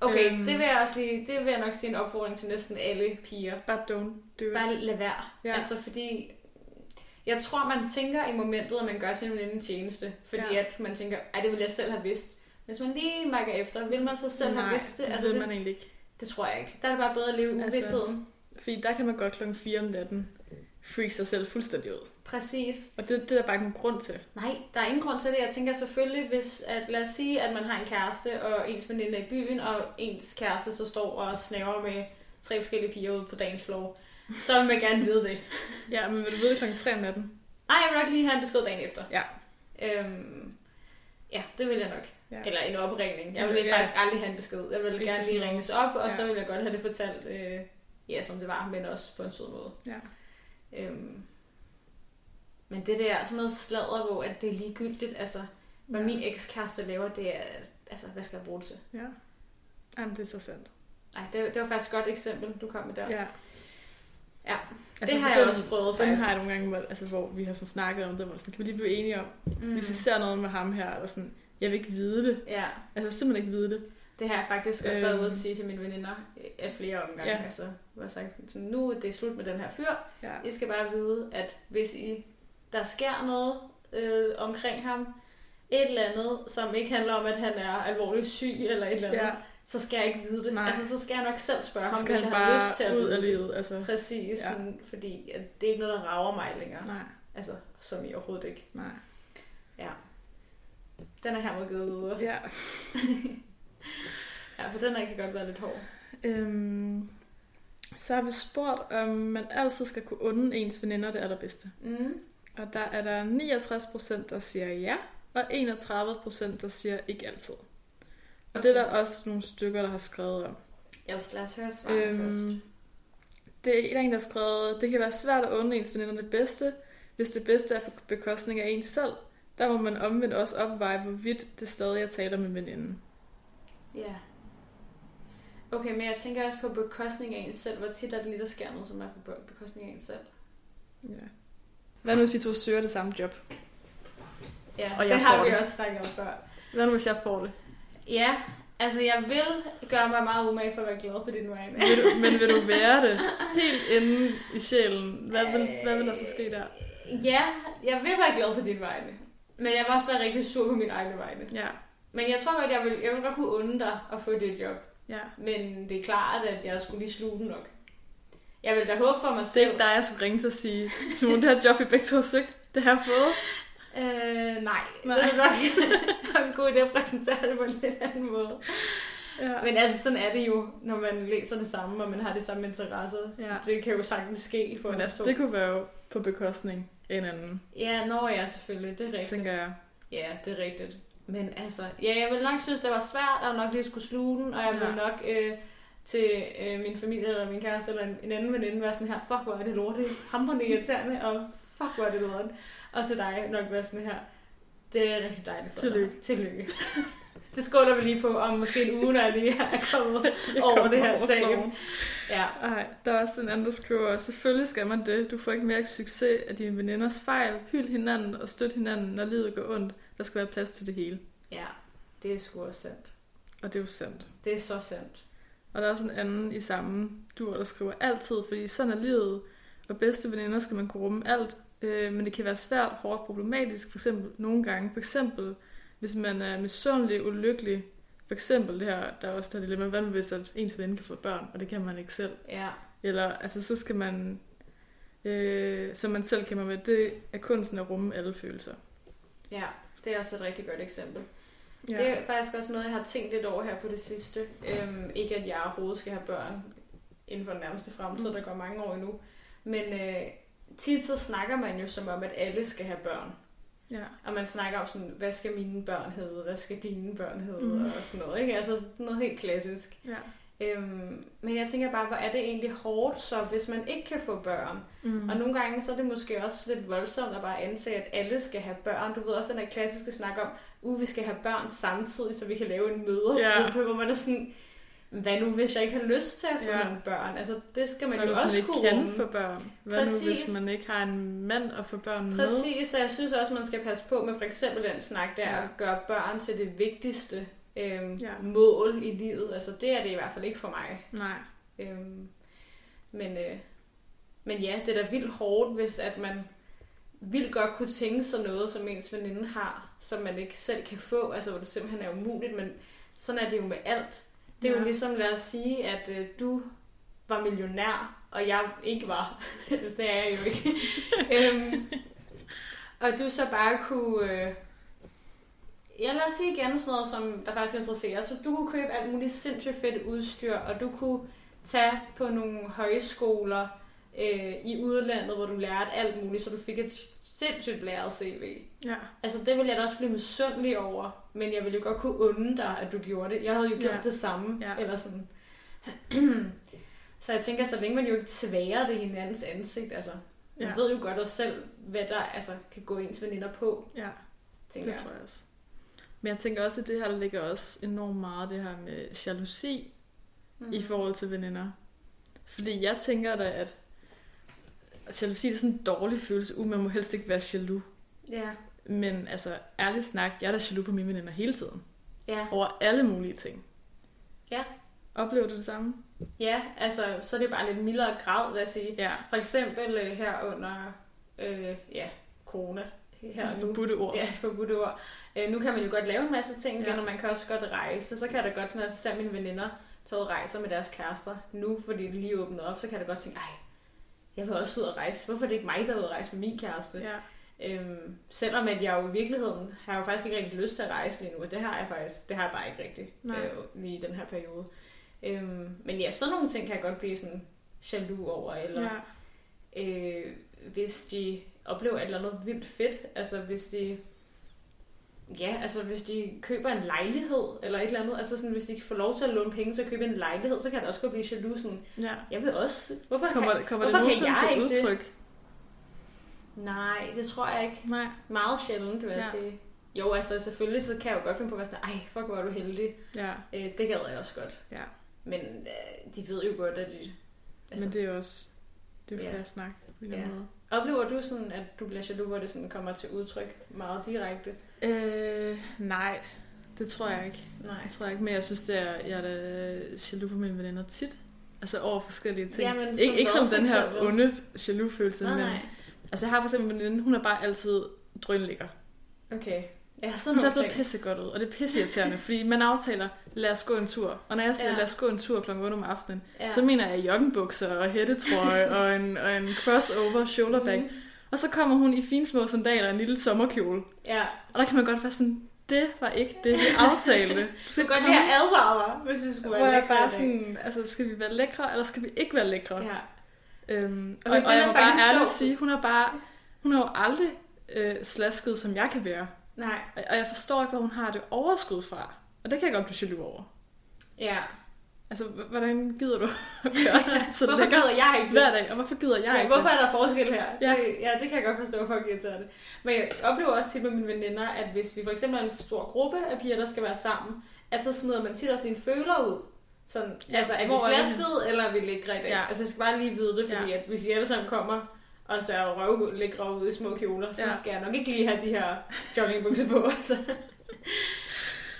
Okay, Øhm. det vil jeg også lige, det vil jeg nok sige en opfordring til næsten alle piger. Bare don't do it. Bare lad være. Ja. Ja. Altså fordi, jeg tror man tænker i momentet, at man gør sin veninde en tjeneste. Fordi Ja. ja. at man tænker, at det ville jeg selv have vidst. Hvis man lige mærker efter, vil man så selv Nej, have vidst det? det Altså, ved det, man egentlig ikke. Det tror jeg ikke. Der er det bare bedre at leve i Altså, uvidsheden. Fordi der kan man godt klokken 4 om natten freak sig selv fuldstændig ud. Præcis. Og det, det er der bare ikke nogen grund til. Nej, der er ingen grund til det. Jeg tænker selvfølgelig, hvis, at lad os sige, at man har en kæreste, og ens veninde er i byen, og ens kæreste så står og snaver med tre forskellige piger ude på dagens floor, så vil man gerne vide det. [laughs] Ja, men vil du vide det klokken 3 om natten? Nej, jeg vil nok lige have en besked dagen efter. Ja. Øhm, ja, det vil jeg nok. Ja. Eller en opringning. Jeg Eller- vil ja. faktisk aldrig have en besked. Jeg vil Ikke gerne lige ringes op, og Ja. så vil jeg godt have det fortalt, øh, ja, som det var, men også på en sød måde. Ja. Øhm, Men det der, sådan noget sladder, hvor at det er ligegyldigt, altså, hvad Ja. min ekskæreste laver, det er, altså, hvad skal jeg bruge det til? Ja. Jamen, det er så sandt. Nej, det, det var faktisk et godt eksempel, du kom med der. Ja. Ja. Altså, det har jeg den, også prøvet, Den faktisk. har jeg nogle gange, hvor, altså, hvor vi har sådan snakket om det, hvor sådan, kan vi lige blive enige om. Mm. hvis vi ser noget med ham her, eller sådan, jeg vil ikke vide det. Ja, Altså, simpelthen ikke vide det. det har jeg faktisk også Øhm. været ude at sige til mine veninder af flere omgange. Ja. Altså, hvor jeg sagt, sådan, nu er det slut med den her fyr. Ja. I skal bare vide, at hvis I, der sker noget øh, omkring ham, et eller andet, som ikke handler om, at han er alvorligt syg eller et eller andet, Ja. så skal jeg ikke vide det. Nej. Altså, så skal jeg nok selv spørge Så ham, hvis jeg har lyst til at ud af livet. Altså, Præcis, ja. sådan, fordi at det er ikke noget, der rager mig længere. nej, Altså, som i overhovedet ikke. nej. Ja. Den er her givet videre. Ja. [laughs] Ja, for den her kan godt være lidt hård. Øhm, så har vi spurgt, om man altid skal kunne unde ens veninder det allerbedste. Mm. Og der er der 69%, der siger ja, og 31% der siger ikke altid. Og det er der også nogle stykker, der har skrevet om. Jeg lad os høre svaret øhm. først. det er en, der har skrevet, det kan være svært at unde ens veninder det bedste, hvis det bedste er på bekostning af ens selv. Der må man omvendt også opveje, hvorvidt det stadig er tale om en veninde. Ja. Okay, men jeg tænker også på bekostning af en selv. Hvor tit er det lige, der sker noget, som er på be- bekostning af en selv? Ja. Hvad nu, hvis vi to søger det samme job? Ja, Og det har vi det. også snakket om før. Hvad nu, hvis jeg får det? Ja, altså jeg vil gøre mig meget umage for at være glad for din. Vil du, men vil du [laughs] være det? Helt inde i sjælen. Hvad vil, hvad vil der så ske der? Ja, jeg vil være glad på din vegne. Men jeg vil også være rigtig sur på min egne vegne. Ja, Men jeg tror godt, jeg vil, jeg vil godt kunne unde dig at få det job. ja. Men det er klart, at jeg skulle lige sluge den nok. Jeg vil da håbe for mig Det er selv. dig, jeg skulle ringe til at sige, Simon, det her job, vi begge to har søgt, det har jeg fået. Øh, nej, Nej. det er nok [laughs] nok en god idé at præsentere det på en lidt anden måde. Ja. Men altså, sådan er det jo, når man læser det samme, og man har de samme interesser. Ja. Det kan jo sagtens ske for Men os altså, to. det kunne være jo på bekostning en anden, Ja, når jeg selvfølgelig, det er rigtigt. tænker jeg. Ja, det er rigtigt. Men altså, ja, jeg vil nok synes, det var svært, og nok lige skulle sluge den, og jeg Ja. nok øh, til øh, min familie eller min kæreste eller en, en anden veninde være sådan her, fuck hvor er det lortet, hamrende irriterende, og fuck hvor er det lortet. Og til dig nok være sådan her, det er rigtig dejligt for Tillykke. dig. Tillykke. Det skåler vi lige på, om måske en uge, når jeg lige er kommet [laughs] over det her tag. Ja, Ej, der er også en anden, der skriver, selvfølgelig skal man det. Du får ikke mere succes af dine veninders fejl. Hyld hinanden og støt hinanden, når livet går ondt. Der skal være plads til det hele. ja, det er sgu også sandt. Og det er jo sandt. Det er så sandt. Og der er også en anden i samme dur, der skriver altid, fordi sådan er livet. Og bedste veninder skal man kunne rumme alt. Øh, men det kan være svært, hårdt, problematisk, for eksempel nogle gange. For eksempel, hvis man er misundelig, ulykkelig. For eksempel det her, der er også der dilemma, hvad hvis at ens ven kan få børn, og det kan man ikke selv. Ja, Eller, altså, så skal man, øh, som man selv kæmper med, det er kunsten at rumme alle følelser. ja, det er også et rigtig godt eksempel. Ja. Det er faktisk også noget, jeg har tænkt lidt over her på det sidste. Øhm, ikke at jeg overhovedet skal have børn inden for den nærmeste fremtid, Mm. der går mange år endnu. Men øh, tit så snakker man jo som om, at alle skal have børn. Ja. Og man snakker om sådan, hvad skal mine børn hedde, hvad skal dine børn hedde, Mm. og sådan noget. Ikke? Altså noget helt klassisk. ja. Øhm, men jeg tænker bare, hvor er det egentlig hårdt så, hvis man ikke kan få børn? Mm. Og nogle gange så er det måske også lidt voldsomt at bare antage, at alle skal have børn. Du ved også den der klassiske snak om, uh, vi skal have børn samtidig, så vi kan lave en mødergruppe, Ja. hvor man er sådan, hvad nu hvis jeg ikke har lyst til at få Ja. nogle børn? Altså det skal man Hvad jo hvis man også ikke kunne kan få børn? Hvad nu, hvis Præcis. man ikke har en mand at få børn med? Præcis, og jeg synes også, man skal passe på med for eksempel den snak der, Ja. at gøre børn til det vigtigste øhm, Ja. mål i livet. Altså det er det i hvert fald ikke for mig. Nej. Øhm, men, øh, men ja, det er da vildt hårdt, hvis at man vildt godt kunne tænke sig noget, som ens veninde har, som man ikke selv kan få, altså hvor det simpelthen er umuligt, men sådan er det jo med alt. Det ja. Jo ligesom, lad os sige, at øh, du var millionær, og jeg ikke var. [laughs] det er jeg jo ikke. [laughs] øhm, og du så bare kunne... Øh, Ja, lad os sige igen sådan noget, som der faktisk interesserer. Så du kunne købe alt muligt sindssygt fedt udstyr, og du kunne tage på nogle højskoler øh, i udlandet, hvor du lærte alt muligt, så du fik et sindssygt læret CV. Ja. Altså, det ville jeg da også blive misundelig over, men jeg ville jo godt kunne unde dig, at du gjorde det. Jeg havde jo gjort Ja. det samme, Ja. eller sådan. [clears throat] så jeg tænker, så længe man jo ikke tværer det hinandens ansigt, altså, Man Ja. ved jo godt også selv, hvad der altså, kan gå ens veninder på, Ja, tænker det jeg. tror jeg også. Men jeg tænker også, at det her ligger også enormt meget det her med jalousi mm. i forhold til veninder. Fordi jeg tænker da, at jalousi er sådan en dårlig følelse. Uh, man må helst ikke være jaloux. Ja, Men altså, ærligt snak, jeg er da jaloux på mine veninder hele tiden. ja. Over alle mulige ting. Ja. Oplever du det samme? Ja, altså, så er det bare lidt mildere grad, vil jeg sige. Ja. For eksempel øh, her under, øh, ja, corona. Her nu. Forbudte ord. Ja, forbudte ord. Øh, nu kan man jo godt lave en masse ting igen, Ja. og man kan også godt rejse. Så kan jeg da godt, når jeg ser mine veninder tage ud rejser med deres kærester nu, fordi det lige åbnet op, så kan jeg da godt tænke, ej, jeg vil også ud og rejse. Hvorfor er det ikke mig, der er ude at rejse med min kæreste? Ja. Øhm, selvom at jeg jo i virkeligheden har jeg jo faktisk ikke rigtig lyst til at rejse lige nu, og det har jeg faktisk, det har jeg bare ikke rigtigt Nej. øh, lige i den her periode. Øhm, men ja, sådan nogle ting kan jeg godt blive sådan jaloux over, eller ja. øh, hvis de oplever et eller andet vildt fedt, altså hvis de ja, altså hvis de køber en lejlighed eller et eller andet, altså sådan, hvis de får lov til at låne penge til at købe en lejlighed, så kan da også godt blive jaloux sådan, ja. jeg vil også, hvorfor Kommer, kan, kommer det hvorfor kan nogensinde jeg til ikke det? Nej, det tror jeg ikke. Nej. Meget sjældent, vil jeg Ja. sige. Jo, altså selvfølgelig, så kan jeg jo godt finde på at være sådan, ej, fuck, hvor er du heldig. Ja. Øh, det gad jeg også godt. Ja. Men øh, de ved jo godt, at de... Altså, Men det er også det er jo Ja. snak på en Ja. måde. Oplever du sådan, at du bliver jaloux, hvor det sådan kommer til udtryk meget direkte? Øh, nej, det tror jeg ikke. Nej. Jeg tror ikke, men jeg synes, det er, jeg er da jaloux på mine veninder tit. Altså over forskellige ting. Jamen, som ikke, ikke som den her onde jaloux-følelse, Nej, men nej. Altså jeg har for eksempel en veninde, hun er bare altid drønlækker. Okay. Ja, sådan Hun ser altid pisse godt ud, og det er pisseirriterende, fordi man aftaler, lad os gå en tur. Og når jeg siger, Ja. lad os gå en tur kl. 8 om aftenen, Ja. så mener jeg joggenbukser og hættetrøje [laughs] og en, og en crossover shoulderbag. Mhm. Og så kommer hun i finsmå sandaler og en lille sommerkjole. Ja. Og der kan man godt være sådan, det var ikke det, vi aftalte. [laughs] Så godt have advaret mig, hvis vi skulle Hvor være jeg lækre bare sådan, altså skal vi være lækre, eller skal vi ikke være lækre? Ja. Øhm, og, og, den jeg må bare ærligt sjov. sige, hun er bare, hun er jo aldrig øh, slasket, som jeg kan være. Nej. Og, og jeg forstår ikke, hvor hun har det overskud fra. Og det kan jeg godt blive jaloux over. Ja. Altså, hvordan gider du [laughs] at gøre det [laughs] så Hvorfor gider jeg ikke hver dag? Og hvorfor gider jeg Ja, ikke hvorfor er der forskel her? Ja. Det, ja, det kan jeg godt forstå, at folk irriterer det. Men jeg oplever også tit med mine veninder, at hvis vi for eksempel er en stor gruppe af piger, der skal være sammen, at så smider man tit også lige en føler ud. Sådan, Ja, altså, er vi slasket, eller er vi lækre i dag? Ja. Altså, jeg skal bare lige vide det, fordi Ja. at hvis I alle sammen kommer og ser røvlækre ud i små kjoler, så Ja. skal jeg nok ikke lige have de her joggingbukser på. [laughs] Altså.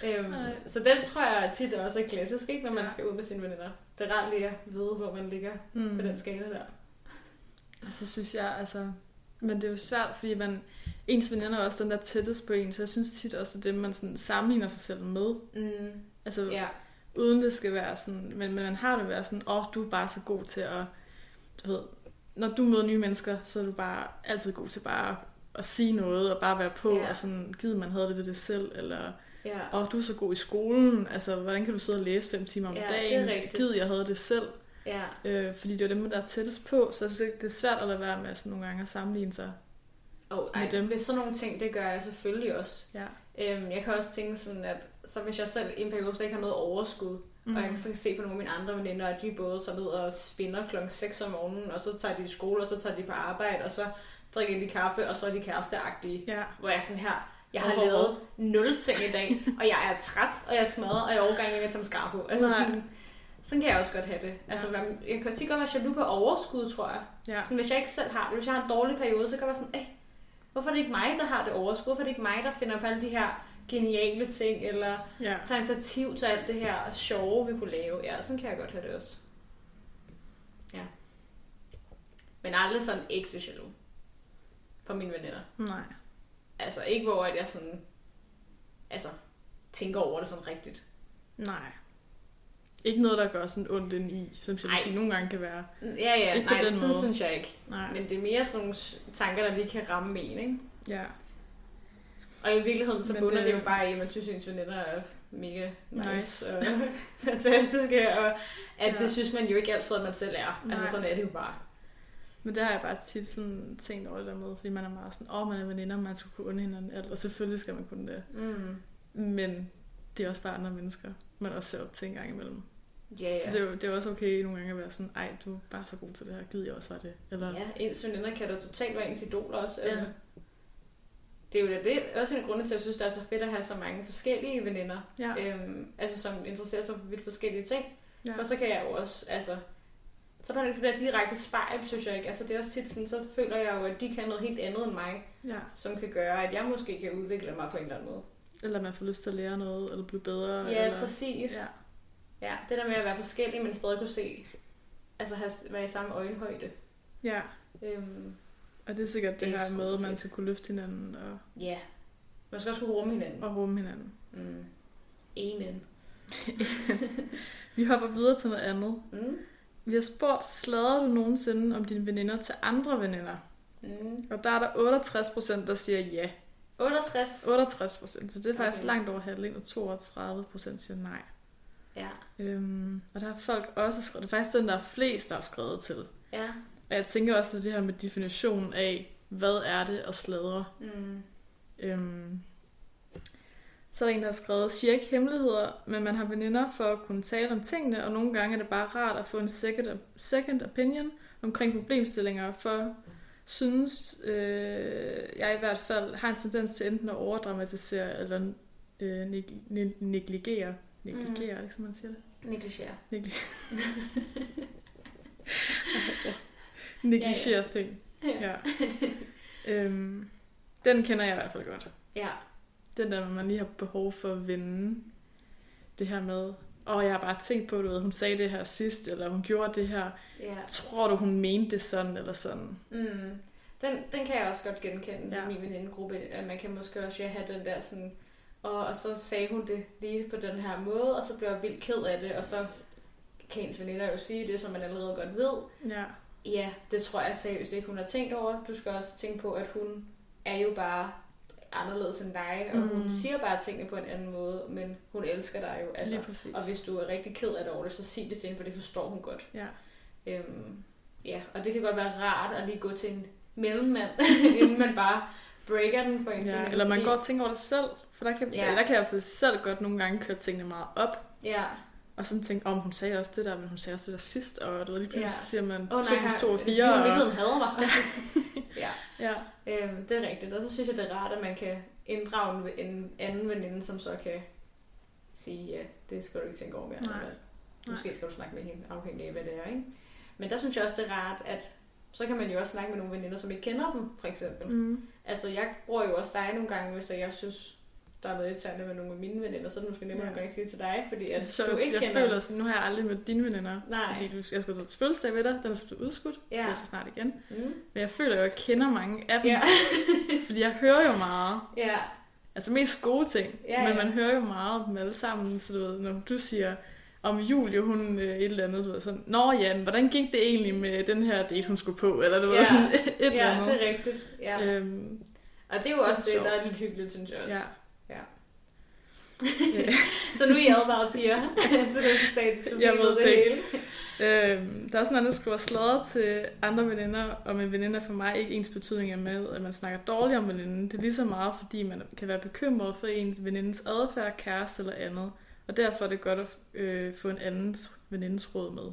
øhm, Nej. så den tror jeg tit også er klassisk, ikke, når man Ja. skal ud med sine veninder. Det er rart lige at vide, hvor man ligger Mm. på den skala der. Og så synes jeg, altså... Men det er jo svært, fordi man, ens veninder er også den der tættest på en, så jeg synes tit også, at det man sådan sammenligner sig selv med. Mm. Altså, Ja. Uden det skal være sådan, men, men man har det være sådan, åh, oh, du er bare så god til at, du ved, når du møder nye mennesker, så er du bare altid god til bare at, sige noget, og bare være på, Ja. og sådan, givet man havde det ved det selv, eller, Ja. åh, oh, du er så god i skolen, altså, hvordan kan du sidde og læse fem timer om Ja, det dagen, rigtigt. givet jeg havde det selv, Ja. øh, fordi det er dem, der er tættest på, så jeg synes ikke, det er svært at lade være med sådan nogle gange at sammenligne sig. Med ej, dem. hvis sådan nogle ting, det gør jeg selvfølgelig også. Ja. Øhm, jeg kan også tænke sådan, at så hvis jeg selv i en periode slet ikke har noget overskud, mm. Mhm. og jeg kan så kan se på nogle af mine andre veninder, at de både tager ned og spinder klokken 6 om morgenen, og så tager de i skole, og så tager de på arbejde, og så drikker de kaffe, og så er de kæresteagtige. Ja. Hvor jeg er sådan her, jeg har hov, lavet nul ting i dag, og jeg er træt, og jeg er smadret, og jeg er overgang med at tage mascara på. Altså Nej. sådan, sådan kan jeg også godt have det. Altså, Ja. hvad- jeg kan tit godt være jaloux på overskud, tror jeg. Ja. Sådan, hvis jeg ikke selv har det, hvis jeg har en dårlig periode, så kan jeg være sådan, eh, hvorfor er det ikke mig, der har det overskud? Hvorfor er det ikke mig, der finder på alle de her geniale ting, eller Ja. tager initiativ til alt det her sjove, vi kunne lave? Ja, sådan kan jeg godt have det også. Ja. Men aldrig sådan ægte jaloux. For mine veninder. Nej. Altså ikke hvor at jeg sådan, altså, tænker over det sådan rigtigt. Nej. Ikke noget, der gør sådan ondt ind i, som jalousi Ej. nogle gange kan være. Ja, ja, Ikke på nej, den sådan måde. synes jeg ikke. Nej. Men det er mere sådan nogle tanker, der lige kan ramme en, ikke? Ja. Og i virkeligheden, så bunder det... det- jo bare i, at man synes, at ens veninder er mega nice, Nice. og [laughs] fantastiske, og at Ja. det synes man jo ikke altid, at man selv er. Nej. Altså sådan er det jo bare. Men det har jeg bare tit sådan tænkt over det der med, fordi man er meget sådan, åh, oh, man er veninder, man skal kunne unde hinanden alt, og selvfølgelig skal man kunne det. Mm. Men det er også bare andre mennesker, man også ser op til en gang imellem. Ja, ja. Så det er, jo, det er også okay nogle gange at være sådan, ej, du er bare så god til det her, gider jeg også være det. Eller, Ja, ens veninder kan da totalt være ens idoler også. Altså. Ja. Det er jo det, også en af grunde til, at jeg synes, det er så fedt at have så mange forskellige veninder, ja, øhm, altså som interesserer sig for vidt forskellige ting. ja. For så kan jeg jo også, altså, så er der det der direkte spejl, synes jeg ikke. Altså det er også tit sådan, så føler jeg jo, at de kan noget helt andet end mig, ja. som kan gøre, at jeg måske kan udvikle mig på en eller anden måde. Eller man får lyst til at lære noget, eller blive bedre. Ja, eller... præcis. Ja. Ja, det der med at være forskellig, men stadig kunne se, altså have, være i samme øjenhøjde. ja, Øhm, og det er sikkert det, Det er her med, at man skal kunne løfte hinanden og, ja, man skal også kunne rumme hinanden. og rumme hinanden. Mm. Amen. [laughs] Vi hopper videre til noget andet. Mm. Vi har spurgt, slader du nogensinde om dine veninder til andre veninder? Mm. Og der er der 68 procent, der siger ja. 68. 68 procent, så det er faktisk Okay. langt over halvdelen, og 32 procent siger nej. Ja. Øhm, og der har folk også skrevet, det er faktisk den, der er flest, der har skrevet til. Ja. Og jeg tænker også, det her med definitionen af, hvad er det at sladre? Mm. Øhm, så er der en, der har skrevet, siger ikke hemmeligheder, men man har veninder for at kunne tale om tingene, og nogle gange er det bare rart at få en second, second opinion omkring problemstillinger, for synes øh, jeg i hvert fald har en tendens til enten at overdramatisere eller øh, neg- ne- negligere. Negligere, er det ikke sådan, man siger det? Negligere. Negli- [laughs] Negligere ja, ja. ting. Ja. [laughs] øhm, den kender jeg i hvert fald godt. Ja. Den der, man lige har behov for at vende det her med, åh, jeg har bare tænkt på, du ved, hun sagde det her sidst, eller hun gjorde det her. Ja. Tror du, hun mente det sådan, eller sådan? Mm. Den, den kan jeg også godt genkende ja. i min venindegruppe, at man kan måske også ja, have den der sådan, og, og så sagde hun det lige på den her måde, og så blev jeg vildt ked af det, og så kan ens veninder jo sige det, som man allerede godt ved. Ja. Ja, det tror jeg seriøst ikke, hun har tænkt over. Du skal også tænke på, at hun er jo bare anderledes end dig, og mm. Hun siger bare tingene på en anden måde, men hun elsker dig jo. Altså, Lige præcis. og hvis du er rigtig ked af det over det, så sig det til hende, for det forstår hun godt. Ja. Øhm, ja, og det kan godt være rart at lige gå til en mellemmand, [laughs] [laughs] inden man bare breaker den for en ja. Eller man fordi- går og tænker over det selv, for der kan, Ja. ja. der kan jeg i hvert fald selv godt nogle gange køre tingene meget op, Ja, og sådan tænke, om hun sagde også det der, men hun sagde også det der sidst, og du ved, lige pludselig Ja. siger man oh, 2 nej, 2 og det er 4. fordi, hun i Og... virkeligheden hader mig. [laughs] ja, Ja. øhm, det er rigtigt, og så synes jeg, det er rart, at man kan inddrage en, en anden veninde, som så kan sige, ja, det skal du ikke tænke over mere. Nej. Eller, Måske skal du snakke med hende, afhængig af, hvad det er, ikke? Men der synes jeg også, det er rart, at så kan man jo også snakke med nogle veninder, som ikke kender dem, for eksempel. Mm. Altså, jeg bruger jo også dig nogle gange, hvis jeg synes, der er noget irriterende med nogle af mine veninder, så er det måske nemmere Ja. ja. nogle gange sige til dig, fordi at Så du ikke jeg kender føler sådan, nu har jeg aldrig mødt dine veninder, Nej. fordi du, jeg skulle til fødselsdag ved dig, den er så blevet udskudt, ja. Ja. så så snart igen. Mm. Men jeg føler jo, at jeg kender mange af dem, Ja. [laughs] fordi jeg hører jo meget. ja, Altså mest gode ting, Ja, men ja. man hører jo meget om dem alle sammen, så du ved, når du siger, om Julie, hun øh, et eller andet, du ved, sådan, Nå ja, men hvordan gik det egentlig med den her date, hun skulle på, eller du ved, Ja. sådan [laughs] et eller ja andet. det er rigtigt. Ja. Øhm, Og det er jo også det det, der er lidt hyggeligt, synes jeg også. ja. [laughs] Så nu er I advaret piger til så Jeg vi ved det hele. Øhm, der er sådan en, der skriver sladder til andre veninder, og med veninder for mig ikke ens betydning er med, at man snakker dårligt om veninden. Det er lige så meget, fordi man kan være bekymret for ens venindens adfærd, kæreste eller andet. Og derfor er det godt at øh, få en andens venindes råd med.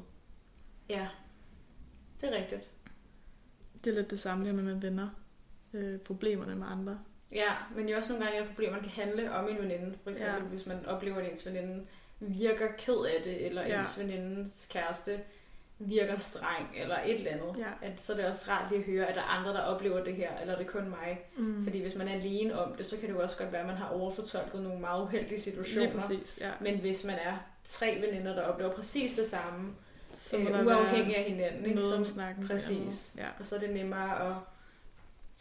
Ja, det er rigtigt. Det er lidt det samme her med, at man vender øh, problemerne med andre. Ja, men jo også nogle gange, at problemerne kan handle om en veninde. For eksempel, Ja. hvis man oplever, at ens veninde virker ked af det, eller Ja. ens venindens kæreste virker streng, eller et eller andet. Ja. At, så er det også rart lige at høre, at der er andre, der oplever det her, eller er det kun mig. Mm. Fordi hvis man er alene om det, så kan det jo også godt være, at man har overfortolket nogle meget uheldige situationer. Lige præcis, ja. Men hvis man er tre veninder, der oplever præcis det samme, Så øh, der uafhængig af hinanden, ikke? noget om så, snakken. præcis. Ja. og så er det nemmere at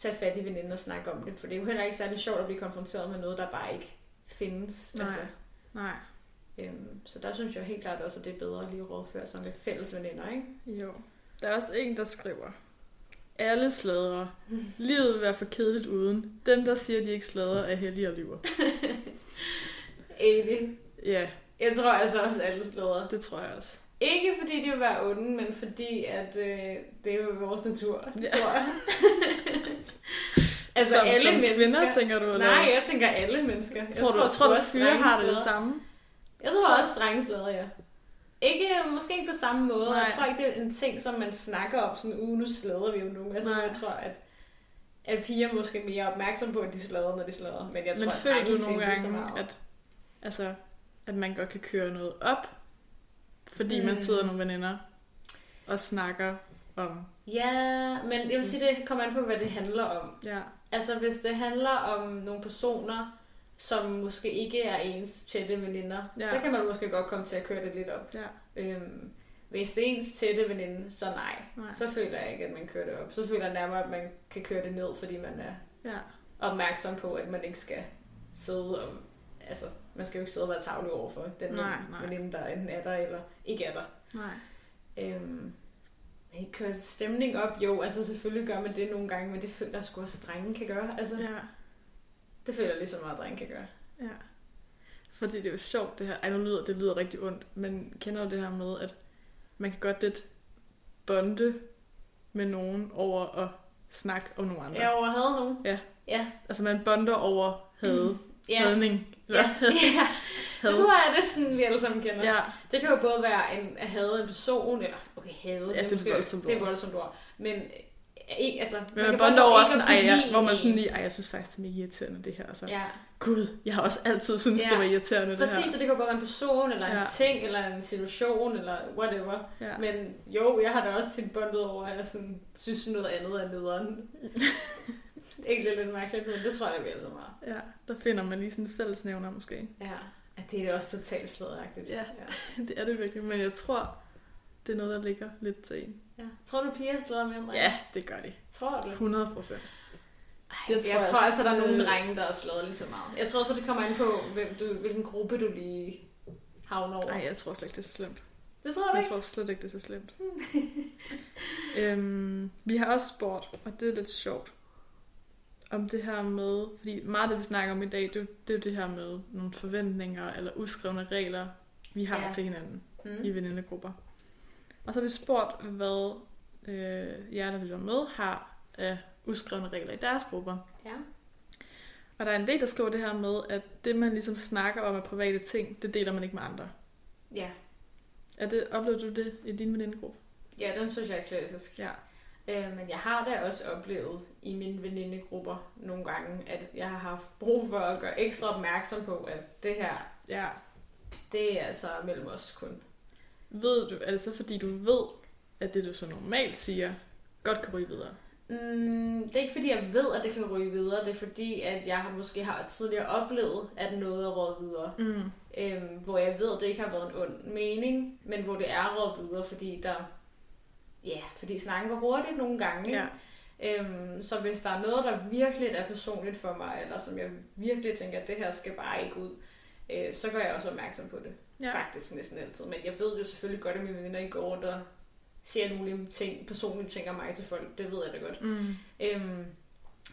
tage fat i veninden og snakke om det. For det er jo heller ikke særlig sjovt at blive konfronteret med noget, der bare ikke findes. Nej. Altså, Nej, øhm, så der synes jeg helt klart også, at det er bedre lige at rådføre sådan lidt fælles veninder, ikke? jo. Der er også en, der skriver, alle sladrer. Livet vil være for kedeligt uden. Dem, der siger, de ikke sladrer, er heldige og lyver. [laughs] Enig. Ja, Jeg tror altså også, alle slåder. det tror jeg også. Ikke fordi de vil være onde, men fordi at øh, det er jo vores natur, Ja. tror jeg. [laughs] altså som, alle som mennesker. kvinder, tænker du? Eller? Nej, jeg tænker alle mennesker. Jeg tror, du, tror du, også, fyre har det samme? Jeg tror også, drenge slader, ja. Ikke, måske ikke på samme måde. Nej. Jeg tror ikke, det er en ting, som man snakker om. Sådan, uh, nu slader vi jo nu. Altså, Nej. jeg tror, at, at piger er måske mere opmærksom på, at de slader, når de slader. Men jeg Men tror, føler at du nogle gange, at, altså, at man godt kan køre noget op, fordi mm. Man sidder nogle veninder og snakker om... Ja, men jeg vil sige, det kommer an på, hvad det handler om. Ja, Altså, hvis det handler om nogle personer, som måske ikke er ens tætte veninder, ja. så kan man måske godt komme til at køre det lidt op. ja, Øhm, hvis det er ens tætte veninde, så nej. nej. Så føler jeg ikke, at man kører det op. Så føler jeg nærmere, at man kan køre det ned, fordi man er Ja, opmærksom på, at man ikke skal sidde og... Altså, man skal jo ikke sidde og være tavlig overfor den Nej, nej. veninde, der enten er der eller ikke er der. nej. Øhm, men køre stemning op, jo, altså selvfølgelig gør man det nogle gange, men det føler jeg sgu også, at drenge kan gøre. Altså, Ja, det føler jeg lige så meget, at drenge kan gøre. ja. Fordi det er jo sjovt, det her. Ej, nu lyder det lyder rigtig ondt, men kender du det her med, at man kan godt lidt bonde med nogen over at snakke om nogle andre. Jeg over havde nogen. Ja. Ja. Altså man bonder over had, [clears throat] Ja. hadning. Ja. ja. Det tror jeg, det sådan, vi alle sammen kender. Ja, Det kan jo både være en, at hade en person, eller okay, hade, det er måske, voldsomt det er voldsomt ord. Men øh, ikke, altså, men man kan bonder over sådan, ej, ja, hvor man en. sådan lige, ej, jeg synes faktisk, det er mega irriterende det her. Og så, Ja, gud, jeg har også altid syntes, Ja. det var irriterende det præcis, her. og det kan både være en person, eller en Ja. ting, eller en situation, eller whatever. Ja. Men jo, jeg har da også tit bondet over, at jeg sådan, synes noget andet er nederen. [laughs] er lidt mærkeligt, men det tror jeg, vi alle sammen har. ja, der finder man lige sådan en fællesnævner måske. Ja, at det er også totalt slæderagtigt. Ja. ja. [laughs] Det er det virkelig, men jeg tror, det er noget, der ligger lidt til en. ja. Tror du, piger slæder mere end drenge? Ja, det gør de. Tror du? 100 procent. Det Det jeg, tror jeg jeg tror altså, der er nogle drenge, der er slået lige så meget. Jeg tror også, det kommer an på, hvem du, hvilken gruppe du lige havner over. Nej, jeg tror slet ikke, det er så slemt. det tror du Jeg ikke? tror slet ikke, det er så slemt. [laughs] øhm, vi har også spurgt, og det er lidt sjovt, om det her med, fordi meget af det, vi snakker om i dag, det, det er jo det her med nogle forventninger eller uskrevne regler, vi har Ja. ja. til hinanden Mm. i venindegrupper. Og så har vi spurgt, hvad øh, jer, der lytter med, har af uskrevne regler i deres grupper. Ja. Og der er en del, der skriver det her med, at det, man ligesom snakker om af private ting, det deler man ikke med andre. ja. Er det, oplever du det i din venindegruppe? Ja, den synes jeg er klassisk. Ja. Øh, men jeg har da også oplevet i mine venindegrupper nogle gange, at jeg har haft brug for at gøre ekstra opmærksom på, at det her, Ja. det er altså mellem os kun. Ved du, er det så fordi du ved, at det du så normalt siger, godt kan ryge videre? Mm, det er ikke fordi, jeg ved, at det kan ryge videre. Det er fordi, at jeg har måske har tidligere oplevet, at noget er råd videre. Mm. Øhm, hvor jeg ved, at det ikke har været en ond mening, men hvor det er råd videre, fordi der... Ja, fordi snakken går hurtigt nogle gange. ikke? Ja. Øhm, så hvis der er noget, der virkelig er personligt for mig, eller som jeg virkelig tænker, at det her skal bare ikke ud, øh, så gør jeg også opmærksom på det. Ja. Faktisk næsten altid. Men jeg ved jo selvfølgelig godt, at mine venner ikke går rundt og siger alle mulige ting, personlige ting om mig til folk. Det ved jeg da godt. Mm. Øhm,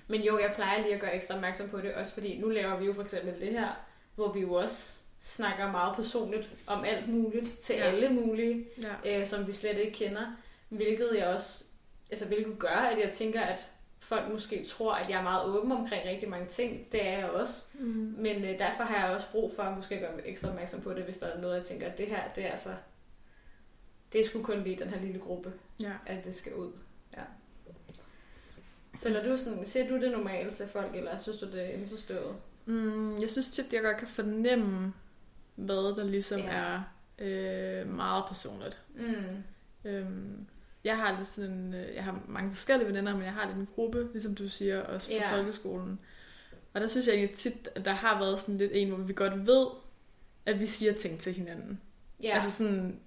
men jo, jeg plejer lige at gøre ekstra opmærksom på det, også fordi nu laver vi jo for eksempel det her, hvor vi jo også snakker meget personligt om alt muligt til ja. alle mulige, Ja. øh, som vi slet ikke kender. Hvilket jeg også, altså hvilket gør, at jeg tænker, at folk måske tror, at jeg er meget åben omkring rigtig mange ting. Det er jeg også. Mm. Men øh, derfor har jeg også brug for at måske gøre ekstra opmærksom på det, hvis der er noget, jeg tænker, at det her, det er altså, det sgu kun lige den her lille gruppe, Ja. at det skal ud. Ja. Føler du sådan, ser du det normalt til folk, eller synes du det er indforstået? Mm, jeg synes tit, jeg godt kan fornemme, hvad der ligesom Ja. er øh, meget personligt. Mm. Øhm, jeg har lidt sådan, øh, jeg har mange forskellige veninder, men jeg har lidt en gruppe, ligesom du siger, også fra Ja. folkeskolen. Og der synes jeg egentlig tit, at der har været sådan lidt en, hvor vi godt ved, at vi siger ting til hinanden. Ja, Altså sådan,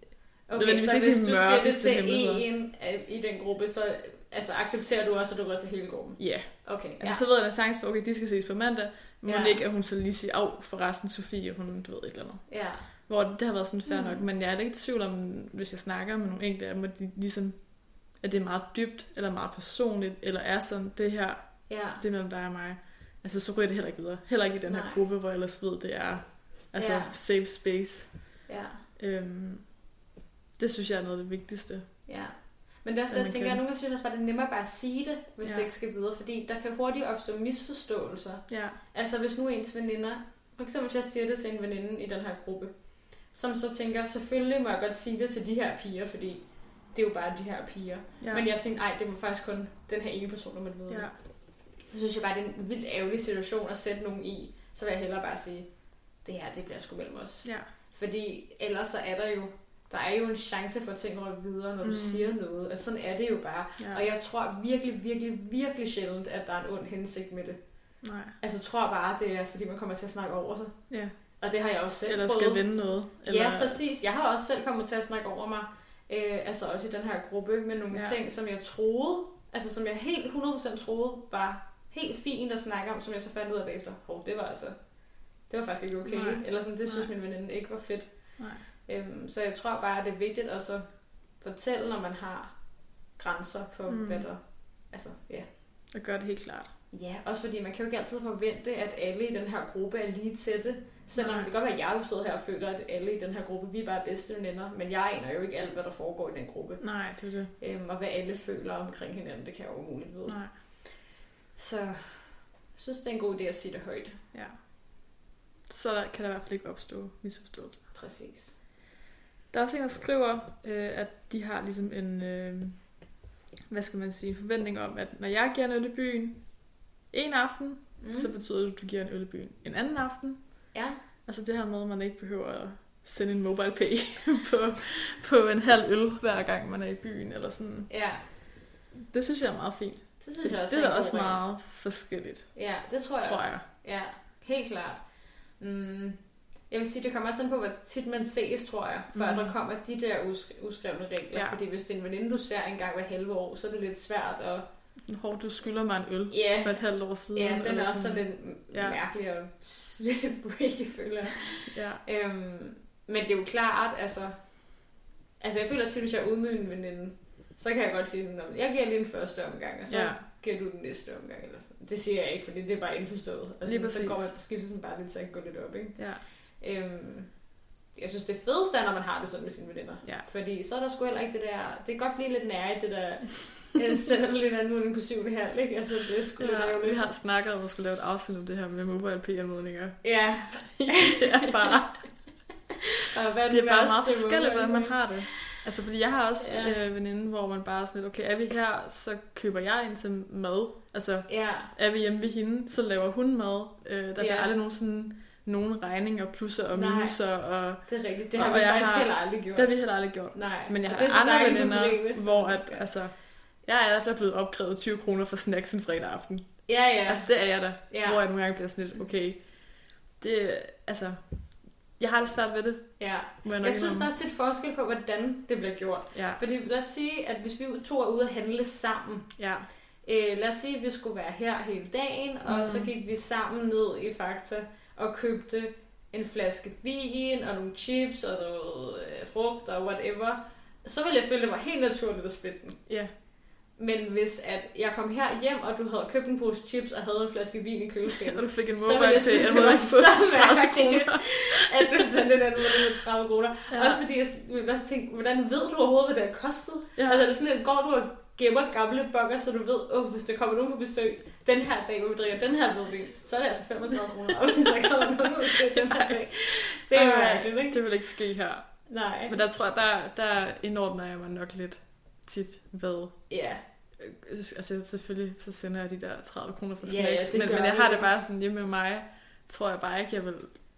okay, nødvendigvis så ikke hvis du siger det til en i den gruppe, så altså, accepterer du også, at du går til hele gruppen? ja. Yeah. Okay, Altså, ja. så ved jeg, er chance for, okay, de skal ses på mandag. Må Ja. ikke, at hun så lige siger, af forresten Sofie, hun du ved et eller andet. ja. Hvor det har været sådan fair Mm. nok, men jeg er da ikke i tvivl om, hvis jeg snakker med nogle enkelte at de ligesom, at det er meget dybt, eller meget personligt, eller er sådan, det her, Ja. det er mellem dig og mig. Altså, så ryger det heller ikke videre. Heller ikke i den her Nej. gruppe, hvor jeg ellers ved, det er altså Ja. safe space. ja. Øhm, det synes jeg er noget af det vigtigste. Ja. Men det er også det, jeg tænker, kan- at nogle gange synes jeg også bare, det er nemmere bare at sige det, hvis Ja. det ikke skal videre, fordi der kan hurtigt opstå misforståelser. Ja. Altså hvis nu ens veninder, for eksempel hvis jeg siger det til en veninde i den her gruppe, som så tænker, selvfølgelig må jeg godt sige det til de her piger, fordi det er jo bare de her piger. Ja. Men jeg tænkte, ej, det var faktisk kun den her ene person, der måtte vide ja. Jeg synes jo bare, det er en vildt ærgerlig situation at sætte nogen i. Så vil jeg hellere bare sige, det her, det bliver sgu mellem os. ja. Fordi ellers så er der jo, der er jo en chance for at ting rører videre, når du Mm. mm. siger noget. Altså sådan er det jo bare. ja. Og jeg tror virkelig, virkelig, virkelig sjældent, at der er en ond hensigt med det. Nej. Altså jeg tror bare, det er, fordi man kommer til at snakke over sig. Ja. Og det har jeg også selv Eller prøvet. skal vende noget. Eller... Ja, præcis. Jeg har også selv kommet til at snakke over mig, øh, altså også i den her gruppe, med nogle Ja. ting, som jeg troede, altså som jeg helt 100% troede var helt fint at snakke om, som jeg så fandt ud af bagefter. Hov, det var altså, det var faktisk ikke okay. Nej. Eller sådan, det synes Nej. min veninde ikke var fedt. Nej. Øhm, så jeg tror bare, at det er vigtigt at så fortælle, når man har grænser for, Mm. hvad der... Altså, ja. Og gør det helt klart. Ja, også fordi man kan jo ikke altid forvente, at alle i den her gruppe er lige tætte. Selvom det kan godt være, at jeg jo sidder her og føler, at alle i den her gruppe, vi er bare bedste veninder. Men jeg aner jo ikke alt, hvad der foregår i den gruppe. Nej, det er det. Øhm, og hvad alle føler omkring hinanden, det kan jeg jo umuligt vide. Nej. Så jeg synes, det er en god idé at sige det højt. Ja. Så der kan der i hvert fald ikke opstå misforståelser. Præcis. Der er også en, der skriver, øh, at de har ligesom en, øh, hvad skal man sige, forventning om, at når jeg giver en øl i byen en aften, mm. så betyder det, at du giver en øl i byen en anden aften. Ja, Altså det her med, at man ikke behøver at sende en mobile pay [laughs] på, på en halv øl, hver gang man er i byen, eller sådan. ja. Det synes jeg er meget fint. Det synes jeg også det er god også regel. meget forskelligt, Ja, det tror jeg tror også. jeg. Ja, helt klart. Mm. Jeg vil sige, det kommer også an på, hvor tit man ses, tror jeg, for mm. Der kommer de der uskri- uskrevne regler. Ja. Fordi hvis det er en veninde, du ser en gang hver halve år, så er det lidt svært at... Hvor du skylder mig en øl Ja, for et halvt år siden. ja den er også sådan lidt Ja. mærkelig at [laughs] breake, føler. Ja, Øhm, men det er jo klart, altså... Altså, jeg føler til, hvis jeg er ude med en veninde, så kan jeg godt sige sådan, "Nå, jeg giver lige en første omgang, og så Ja. giver du den næste omgang. Eller sådan. Det siger jeg ikke, fordi det er bare indforstået. Altså, Lige så præcis. går man på skiftelsen bare lidt, så jeg kan gå lidt op, ikke? ja. Øhm, jeg synes, det fedeste er, når man har det sådan med sine veninder. Ja. Fordi så er der sgu heller ikke det der... Det kan godt blive lidt nærigt, det der... Jeg sender lidt anmodning på syvende halv, ikke? Altså, det lidt ja vi har snakket om at skulle lave et afsnit om det her med mobile pay-anmodninger. Ja, det er bare, og hvad det er bare meget forskelligt, hvordan man har det. Altså, fordi jeg har også Ja. øh, veninde, hvor man bare er sådan lidt, okay, er vi her, så køber jeg ind til mad. Altså, Ja, er vi hjemme ved hende, så laver hun mad. Øh, der bliver Ja. aldrig nogen sådan nogen regninger, plusser og minuser, og det er rigtigt. Det Og har vi jeg faktisk har- heller aldrig gjort. det har vi heller aldrig gjort. Nej. Men jeg og har andre veninder, hvor at, altså, jeg er der blevet opkrævet 20 kroner for snacks en fredag aften. Ja, ja. Altså, det er jeg da. ja. Hvor jeg nogle gange bliver sådan lidt, okay, det, altså, jeg har det svært ved det, ja. jeg Jeg synes, der indrømme. er tit forskel på, hvordan det bliver gjort. Ja, Fordi lad os sige, at hvis vi to er ude at handle sammen, ja, Øh, lad os sige, at vi skulle være her hele dagen, mm. og så gik vi sammen ned i Fakta og købte en flaske vin og nogle chips og noget øh, frugt og whatever. Så ville jeg føle, det var helt naturligt at splitte den. ja, Men hvis at jeg kom her hjem, og du havde købt en pose chips og havde en flaske vin i [laughs] og køleskabet, du fik en så ville jeg synes, det var så på 30 mærkeligt, [laughs] at du sendte den anmodning med 30 kroner. Ja. Også fordi jeg også tænke, hvordan ved du overhovedet, hvad det har kostet? Ja. Altså er det sådan, at går du og gemmer gamle bokker, så du ved, oh, hvis der kommer nogen på besøg den her dag, hvor vi drikker den her hvidvin, så er det altså 35 kroner. Og hvis der kommer nogen på besøg den her dag, det er jo mærkeligt, ikke? Det vil ikke ske her. Nej. Men der tror jeg, der, der indordner jeg mig nok lidt tit hvad. Ja, Altså selvfølgelig, så sender jeg de der 30 kroner for Ja, snacks. ja, det men, men jeg har det bare sådan hjemme med mig, tror jeg bare ikke, jeg vil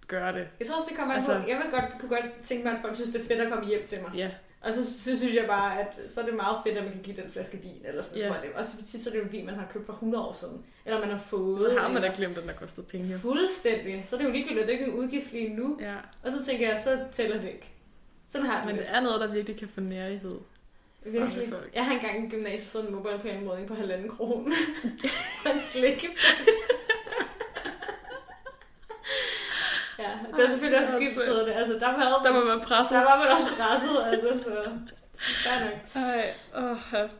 gøre det. jeg tror også, det kommer Altså-. Jeg vil godt, kunne godt tænke mig, at folk synes, det er fedt at komme hjem til mig. Ja, Og så, så synes jeg bare, at så er det meget fedt, at man kan give den flaske vin. Eller sådan Ja. yeah. det. Også tit så er det jo en vin, man har købt for 100 år siden. Eller man har fået. så har man da glemt, at den har kostet penge. jo. Fuldstændig. Så er det jo ligegyldigt, at det ikke er en udgift lige nu. Ja, Og så tænker jeg, så tæller det ikke. Sådan har jeg men det. det er noget, der virkelig kan få nærighed. Virkelig. folk. Jeg har engang i gymnasiet fået en mobile pay anmodning på halvanden krone. [laughs] For en slik. ja, det er selvfølgelig også Ej, det er skibstiden. Altså, der var, Der må man presse. der var man også presset, altså, så... [laughs] Ej, åh,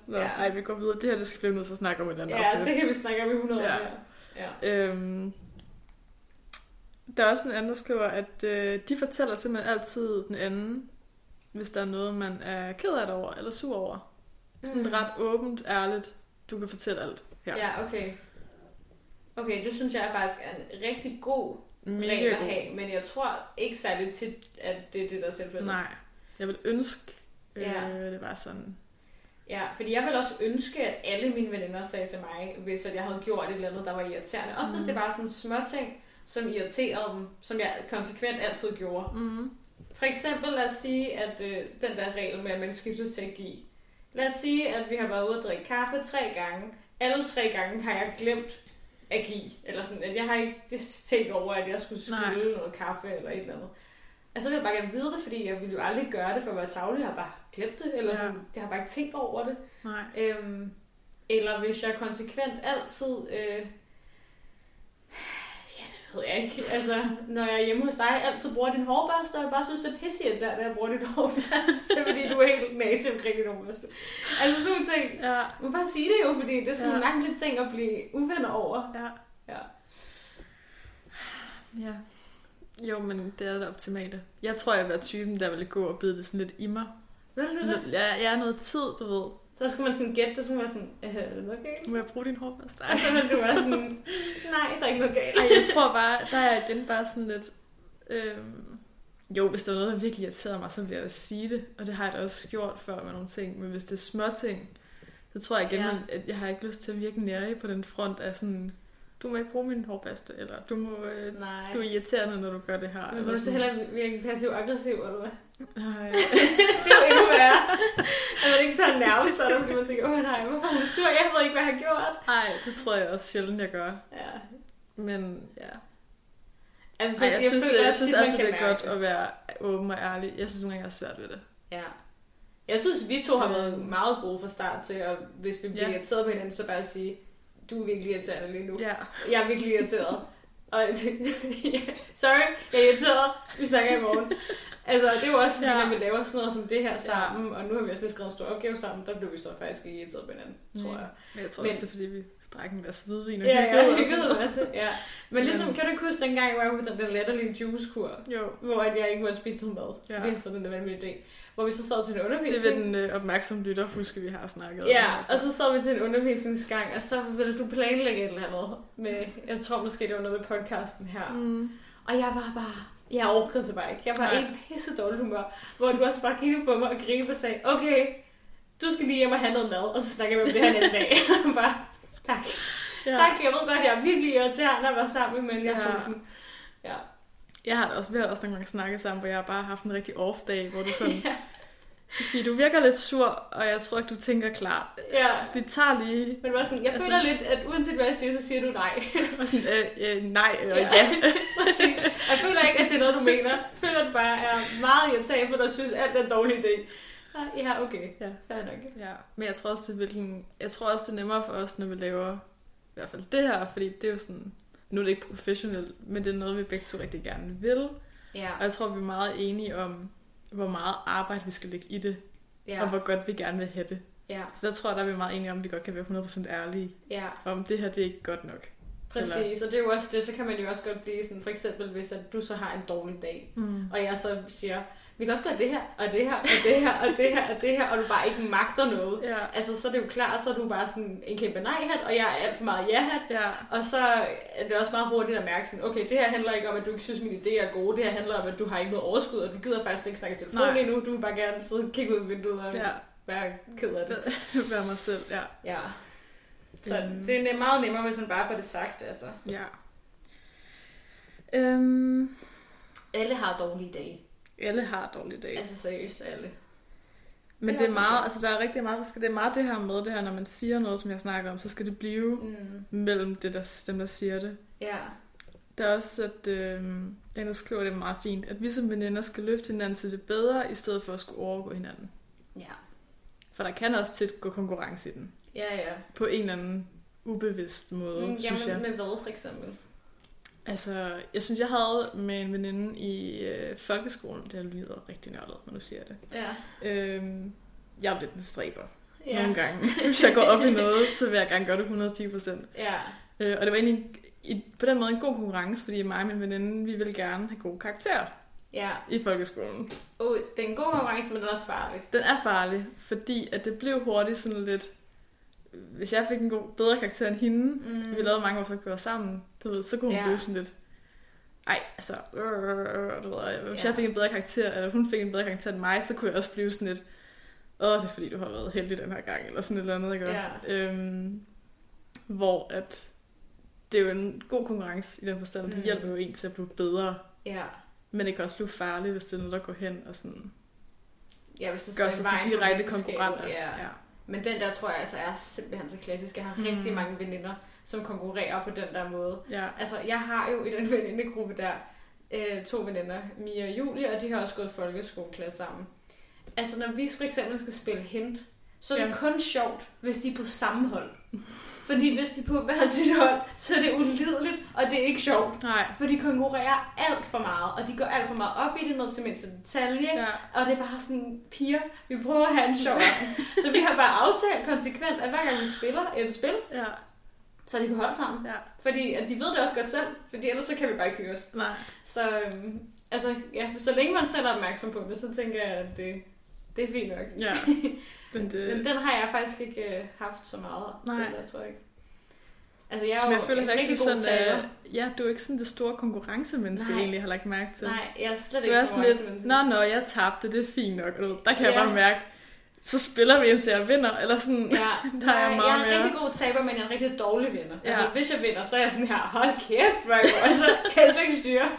Nå, Ja. ej, vi går videre. Det her, det skal vi nødt til at snakke om et andet Ja, afsnit. det kan vi snakke om i 100 år Ja. mere. Ja. Øhm, der er også en anden, der skriver, at øh, de fortæller simpelthen altid den anden, hvis der er noget, man er ked af det over, eller sur over. Sådan Mm. ret åbent, ærligt. Du kan fortælle alt her. Ja, okay. Okay, det synes jeg faktisk er en rigtig god Mega regel at god. have, men jeg tror ikke særligt tit, at det er det, der er tilfældet. Nej, jeg vil ønske, øh, Ja. det var sådan. Ja, fordi jeg vil også ønske, at alle mine veninder sagde til mig, hvis at jeg havde gjort et eller andet, der var irriterende. Også mm. hvis det var sådan små ting, som irriterede dem, som jeg konsekvent altid gjorde. Mm. For eksempel, lad os sige, at øh, den der regel med, at man skiftes til at give. Lad os sige, at vi har været ude at drikke kaffe tre gange. Alle tre gange har jeg glemt at give. Eller sådan, at jeg har ikke tænkt over, at jeg skulle Nej. skylde noget kaffe eller et eller andet. Altså, så vil jeg bare gerne vide det, fordi jeg ville jo aldrig gøre det for at være tavlig. Jeg har bare glemt det, eller Ja. sådan, jeg har bare ikke tænkt over det. Nej. Øhm, eller hvis jeg konsekvent altid... Øh, ja, ved jeg ikke. Altså, når jeg er hjemme hos dig, altid bruger din hårbørste, og jeg bare synes, det er pisseirriterende, at jeg bruger din [laughs] hårbørste, fordi du er helt nativ omkring din hårbørste. Altså sådan nogle ting. Ja. Man bare sige det jo, fordi det er sådan Ja. en mærkelig ting at blive uvenner over. Ja. Ja. Ja. Jo, men det er det optimale. Jeg tror, jeg vil være typen, der ville gå og bide det sådan lidt i mig. Ved du det? Jeg, jeg er noget tid, du ved. Så skal man sådan gætte det, så skal man være sådan, øh, er det noget galt? Må jeg bruge din hårbørste? Og så vil du være sådan, nej, der er ikke noget galt. Ej, jeg tror bare, der er igen bare sådan lidt... Øhm, jo, hvis der er noget, der virkelig irriterer mig, så vil jeg sige det. Og det har jeg da også gjort før med nogle ting. Men hvis det er små ting, så tror jeg igen, Ja. at jeg har ikke lyst til at virke nære på den front af sådan... Du må ikke bruge min hårbørste, eller du må... Øh, Nej. du er irriterende, når du gør det her. Men vil du så heller virke passiv-aggressiv, eller hvad? Ej, det er endnu værre. At man ikke tager nerve i sådan, fordi man tænker, åh nej, hvorfor er hun sur? Jeg ved ikke, hvad jeg har gjort. Ej, det tror jeg også sjældent, jeg gør. Ja. Men ja. Altså, Ej, jeg, synes, føler det, jeg synes altid, kan det er godt at være åben og ærlig. Jeg synes nogle gange, jeg har svært ved det. Ja. Jeg synes, vi to har været meget gode fra start til, og hvis vi bliver Ja. irriteret på hinanden, så bare sige, du er virkelig irriterende lige nu. Ja. Jeg er virkelig irriteret. Og, [laughs] ja, sorry, jeg er irriteret. Vi snakker i morgen. Altså, det er jo også fordi, Ja. når vi laver sådan noget som det her sammen, og nu har vi også lige skrevet en stor opgave sammen, der blev vi så faktisk ikke irriteret på hinanden, tror Mm. jeg. Men jeg tror Men- også, det er, fordi vi drak en masse hvidvin og Ja, hyggede ja, og hyggede noget. masse. Ja. Men ligesom, Men- kan du ikke huske dengang, jeg var på den der latterlige juicekur, Jo, hvor at jeg ikke måtte spise noget mad, fordi Ja. jeg havde fået den der vanvittige idé. Hvor vi så sad til en det undervisning. vil den øh, opmærksomme lytter huske, vi har snakket Ja, og så sad vi til en undervisningsgang, og så ville du planlægge et eller andet med, jeg tror måske det var noget med podcasten her. Mm. Og jeg var bare, jeg orkede det bare ikke. Jeg var Nej. i en pisse dårlig humør, hvor du også bare kiggede på mig og grinede og sagde, okay, du skal lige hjem og have noget mad, og så snakker vi om det her en dag. [laughs] bare, tak. Ja. Tak, jeg ved godt, jeg er virkelig irriterende at være sammen, men jeg Ja. sulten. Ja. Jeg har også, vi har også nogle gange snakket sammen, hvor jeg har bare haft en rigtig off-dag, hvor du [laughs] sådan, ja. Sofie, du virker lidt sur, og jeg tror ikke, du tænker klart. ja. Vi tager lige... Men var sådan, jeg Altså- føler lidt, at uanset hvad jeg siger, så siger du nej. [laughs] Og sådan, øh, øh, nej, og Ja. ja. ja. [laughs] Præcis. Jeg føler ikke, at det er noget, du mener. Jeg føler, at du bare er meget irritabel, og synes, alt er en dårlig idé. Ah, Ja, okay. Ja. Fair nok. ja. Men jeg tror også, det hvilken... Jeg tror også, det er nemmere for os, når vi laver i hvert fald det her, fordi det er jo sådan... Nu er det ikke professionelt, men det er noget, vi begge to rigtig gerne vil. Ja. Og jeg tror, vi er meget enige om, hvor meget arbejde vi skal lægge i det, ja. Og hvor godt vi gerne vil have det. Ja. Så der tror jeg, der er vi meget enige om, at vi godt kan være 100% ærlige Ja. om, det her det er ikke godt nok. Præcis, og det er jo også det, så kan man jo også godt blive sådan, for eksempel hvis at du så har en dårlig dag, Mm. og jeg så siger, vi kan også gøre det her, og det her, og det her, og det her, og det her, og du bare ikke magter noget. Ja. Altså, så er det jo klart, så er du bare sådan en kæmpe nej-hat, og jeg er alt for meget ja-hat. Ja. Og så er det også meget hurtigt at mærke sådan, okay, det her handler ikke om, at du ikke synes, mine idéer er gode. Det her handler om, at du har ikke noget overskud, og du gider faktisk ikke snakke telefon Nej. lige nu. Du vil bare gerne sidde og kigge ud af vinduet og Ja. være ked af det. [laughs] Være mig selv, ja. Ja. Så Øhm. det er meget nemmere, hvis man bare får det sagt, altså. Ja. Øhm, Alle har dårlige dage. Alle har dårlige dage. Altså seriøst alle. Men det er det er meget, altså der er rigtig meget, forskelligt. det er meget det her med det her, når man siger noget, som jeg snakker om, så skal det blive Mm. mellem det, der, dem, der siger det. Ja. Der er også, at øh, den, der skriver det meget fint, at vi som veninder skal løfte hinanden til det bedre, i stedet for at skulle overgå hinanden. Ja. For der kan også tit gå konkurrence i den. Ja, ja. På en eller anden ubevidst måde, Mm, synes jeg. jamen, med hvad for eksempel? Altså, jeg synes, jeg havde med en veninde i øh, folkeskolen, det lyder rigtig nørdet, når du siger det. Ja. Øhm, jeg er lidt en stræber Ja. nogle gange. Hvis jeg går op i noget, så vil jeg gerne gøre det 110 procent. Ja. Øh, og det var egentlig i, på den måde en god konkurrence, fordi mig og min veninde, vi ville gerne have gode karakterer Ja. i folkeskolen. Oh, det er en god konkurrence, men den er også farlig. Den er farlig, fordi at det blev hurtigt sådan lidt hvis jeg fik en god, bedre karakter end hende, Mm. vi lavede mange år, så gjorde sammen, du ved, så kunne hun Ja. blive sådan lidt, ej, altså, øh, øh, du ved, hvis Ja. jeg fik en bedre karakter, eller hun fik en bedre karakter end mig, så kunne jeg også blive sådan lidt, åh, det er fordi, du har været heldig den her gang, eller sådan et eller andet, ikke? Ja. Øhm, hvor at det er jo en god konkurrence i den forstand, at det Mm. hjælper jo en til at blive bedre, Ja. men det kan også blive farligt, hvis det er noget, der går hen og sådan Ja, hvis det gør sig til direkte konkurrenter. Ja. ja. Men den der tror jeg altså er simpelthen så klassisk. Jeg har Mm. rigtig mange veninder, som konkurrerer på den der måde. ja. Altså, jeg har jo i den [laughs] venindegruppe der øh, to veninder, Mia og Julie, og de har også gået folkeskoleklasse sammen. Altså, når vi for eksempel skal spille hint, så er det Ja. kun sjovt, hvis de er på samme hold. Fordi hvis de på hver sit hold, så er det ulideligt, og det er ikke sjovt. Nej. For de konkurrerer alt for meget, og de går alt for meget op i det, ned til mindste detalje. Ja. Og det er bare sådan, piger, vi prøver at have en sjov. Så vi har bare aftalt konsekvent, at hver gang vi spiller et spil, Ja. så de på hold sammen. Ja. Fordi at de ved det også godt selv, fordi ellers så kan vi bare ikke høre os. Nej. Så øhm, altså, ja, så længe man selv er opmærksom på det, så tænker jeg, at det, det er fint nok. Ja. [laughs] Men det... Men den har jeg faktisk ikke øh, haft så meget. Nej. Den der, tror jeg ikke. Altså, jeg er jo Men jeg føler heller ikke, rigtig du god sådan taber. er... Ja, du er ikke sådan det store konkurrencemenneske, Nej. jeg egentlig har lagt mærke til. Nej, jeg er slet Du ikke er sådan lidt, nå, nå, jeg tabte, det er fint nok. Du Der kan jeg Ja. bare mærke, så spiller vi indtil jeg vinder. Eller sådan, Ja, [laughs] der er jeg meget jeg er en mere... rigtig god taber, men jeg er en rigtig dårlig vinder. Ja. Altså, hvis jeg vinder, så er jeg sådan her, hold kæft, går, og så kan jeg slet ikke styre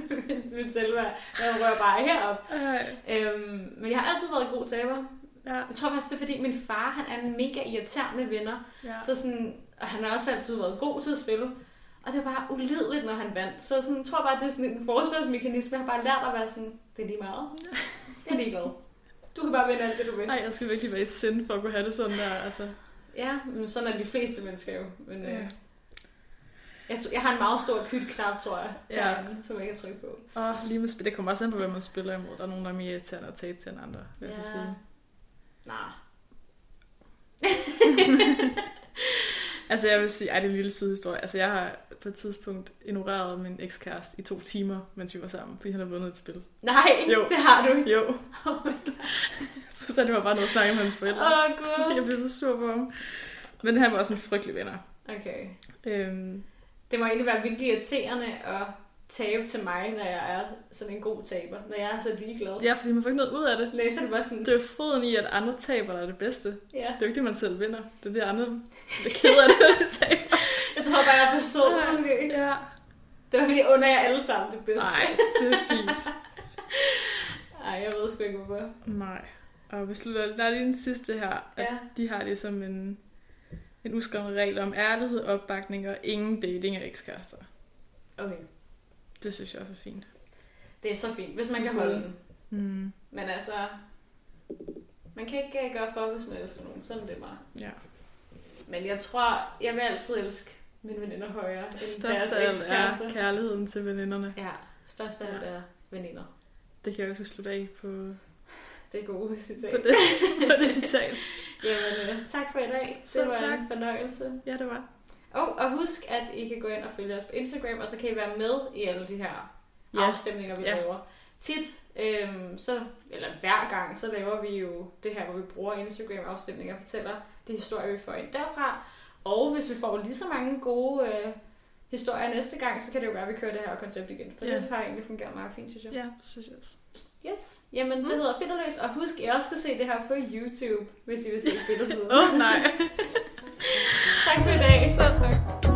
[laughs] mit selvværd. Jeg rører bare herop. Ej, Øhm, men jeg har altid været en god taber. ja, Jeg tror faktisk, det er fordi, min far han er en mega irriterende vinder. ja. Så sådan, og han har også altid været god til at spille. Og det var bare ulideligt, når han vandt. Så sådan, jeg tror bare, det er sådan en forsvarsmekanisme. Jeg har bare lært at være sådan, det er lige meget. Det er ligeglad. Du kan bare vinde alt det, du vil. Ej, jeg skal virkelig være i sind for at kunne have det sådan der. Altså. Ja, men sådan er de fleste mennesker jo. Men, Ja. øh, jeg, jeg har en meget stor pytknap, tror jeg, Ja. herinde, som jeg kan trykke på. Og lige med spil, det kommer også an på, hvad man spiller imod. Der er nogen, der er mere irriterende at tabe til end andre, vil jeg så Ja. sige. Nej. [laughs] Altså jeg vil sige, ej det er en lille sidehistorie. Altså jeg har på et tidspunkt ignoreret min ekskæreste i to timer, mens vi var sammen, fordi han har vundet et spil. Nej, Jo. det har du ikke. Jo, Oh my God. [laughs] så satte jeg bare ned og snakkede med hans forældre. Åh, oh, gud. Jeg blev så sur på ham. Men han var også en frygtelig vinder. Okay. Øhm, Det må egentlig være virkelig irriterende at tabe til mig, når jeg er sådan en god taber. Når jeg er så ligeglad. ja, fordi man får ikke noget ud af det. Nej, så er det bare sådan, Det er jo froden i, at andre taber, der er det bedste. Det ja. er jo ikke det, man selv vinder. Det er det andre, der keder af det, der taber. [laughs] Jeg tror bare, jeg er for sød, måske. Ja. Det var fordi, under jer alle sammen det bedste. Nej, det er fint. [laughs] Ej, jeg ved sgu ikke, hvorfor. Nej. Og vi slutter, der er lige den sidste her, at Ja. de har ligesom en, en uskreven regel om ærlighed, opbakning og ingen dating af ekskærester. Okay. Det synes jeg også er fint. Det er så fint, hvis man kan holde den. Mm. Men altså, man kan ikke øh, gøre for, hvis man elsker nogen. Sådan er det bare. Ja. Men jeg tror, jeg vil altid elske mine veninder højere end Størst deres er kærligheden til veninderne. Ja, størst af alt er veninder. Det kan jeg også slutte af på, Det er gode citat. på, det, på det citat. [laughs] Jamen, øh, tak for i dag. Det Selv var tak. en fornøjelse. Ja, det var. Og, og husk, at I kan gå ind og følge os på Instagram, og så kan I være med i alle de her Ja. afstemninger, vi Ja. laver. Tit, øhm, så, eller hver gang, så laver vi jo det her, hvor vi bruger Instagram-afstemninger og fortæller de historier, vi får ind derfra. Og hvis vi får lige så mange gode øh, historier næste gang, så kan det jo være, at vi kører det her koncept igen. For Ja. det har egentlig fungeret meget fint, synes jeg. Ja, synes jeg også. Yes. Jamen, det Mm. hedder Fitterløs, og husk, I også kan se det her på YouTube, hvis I vil se billedsiden. Åh, oh, nej. [laughs] tak for i dag. Så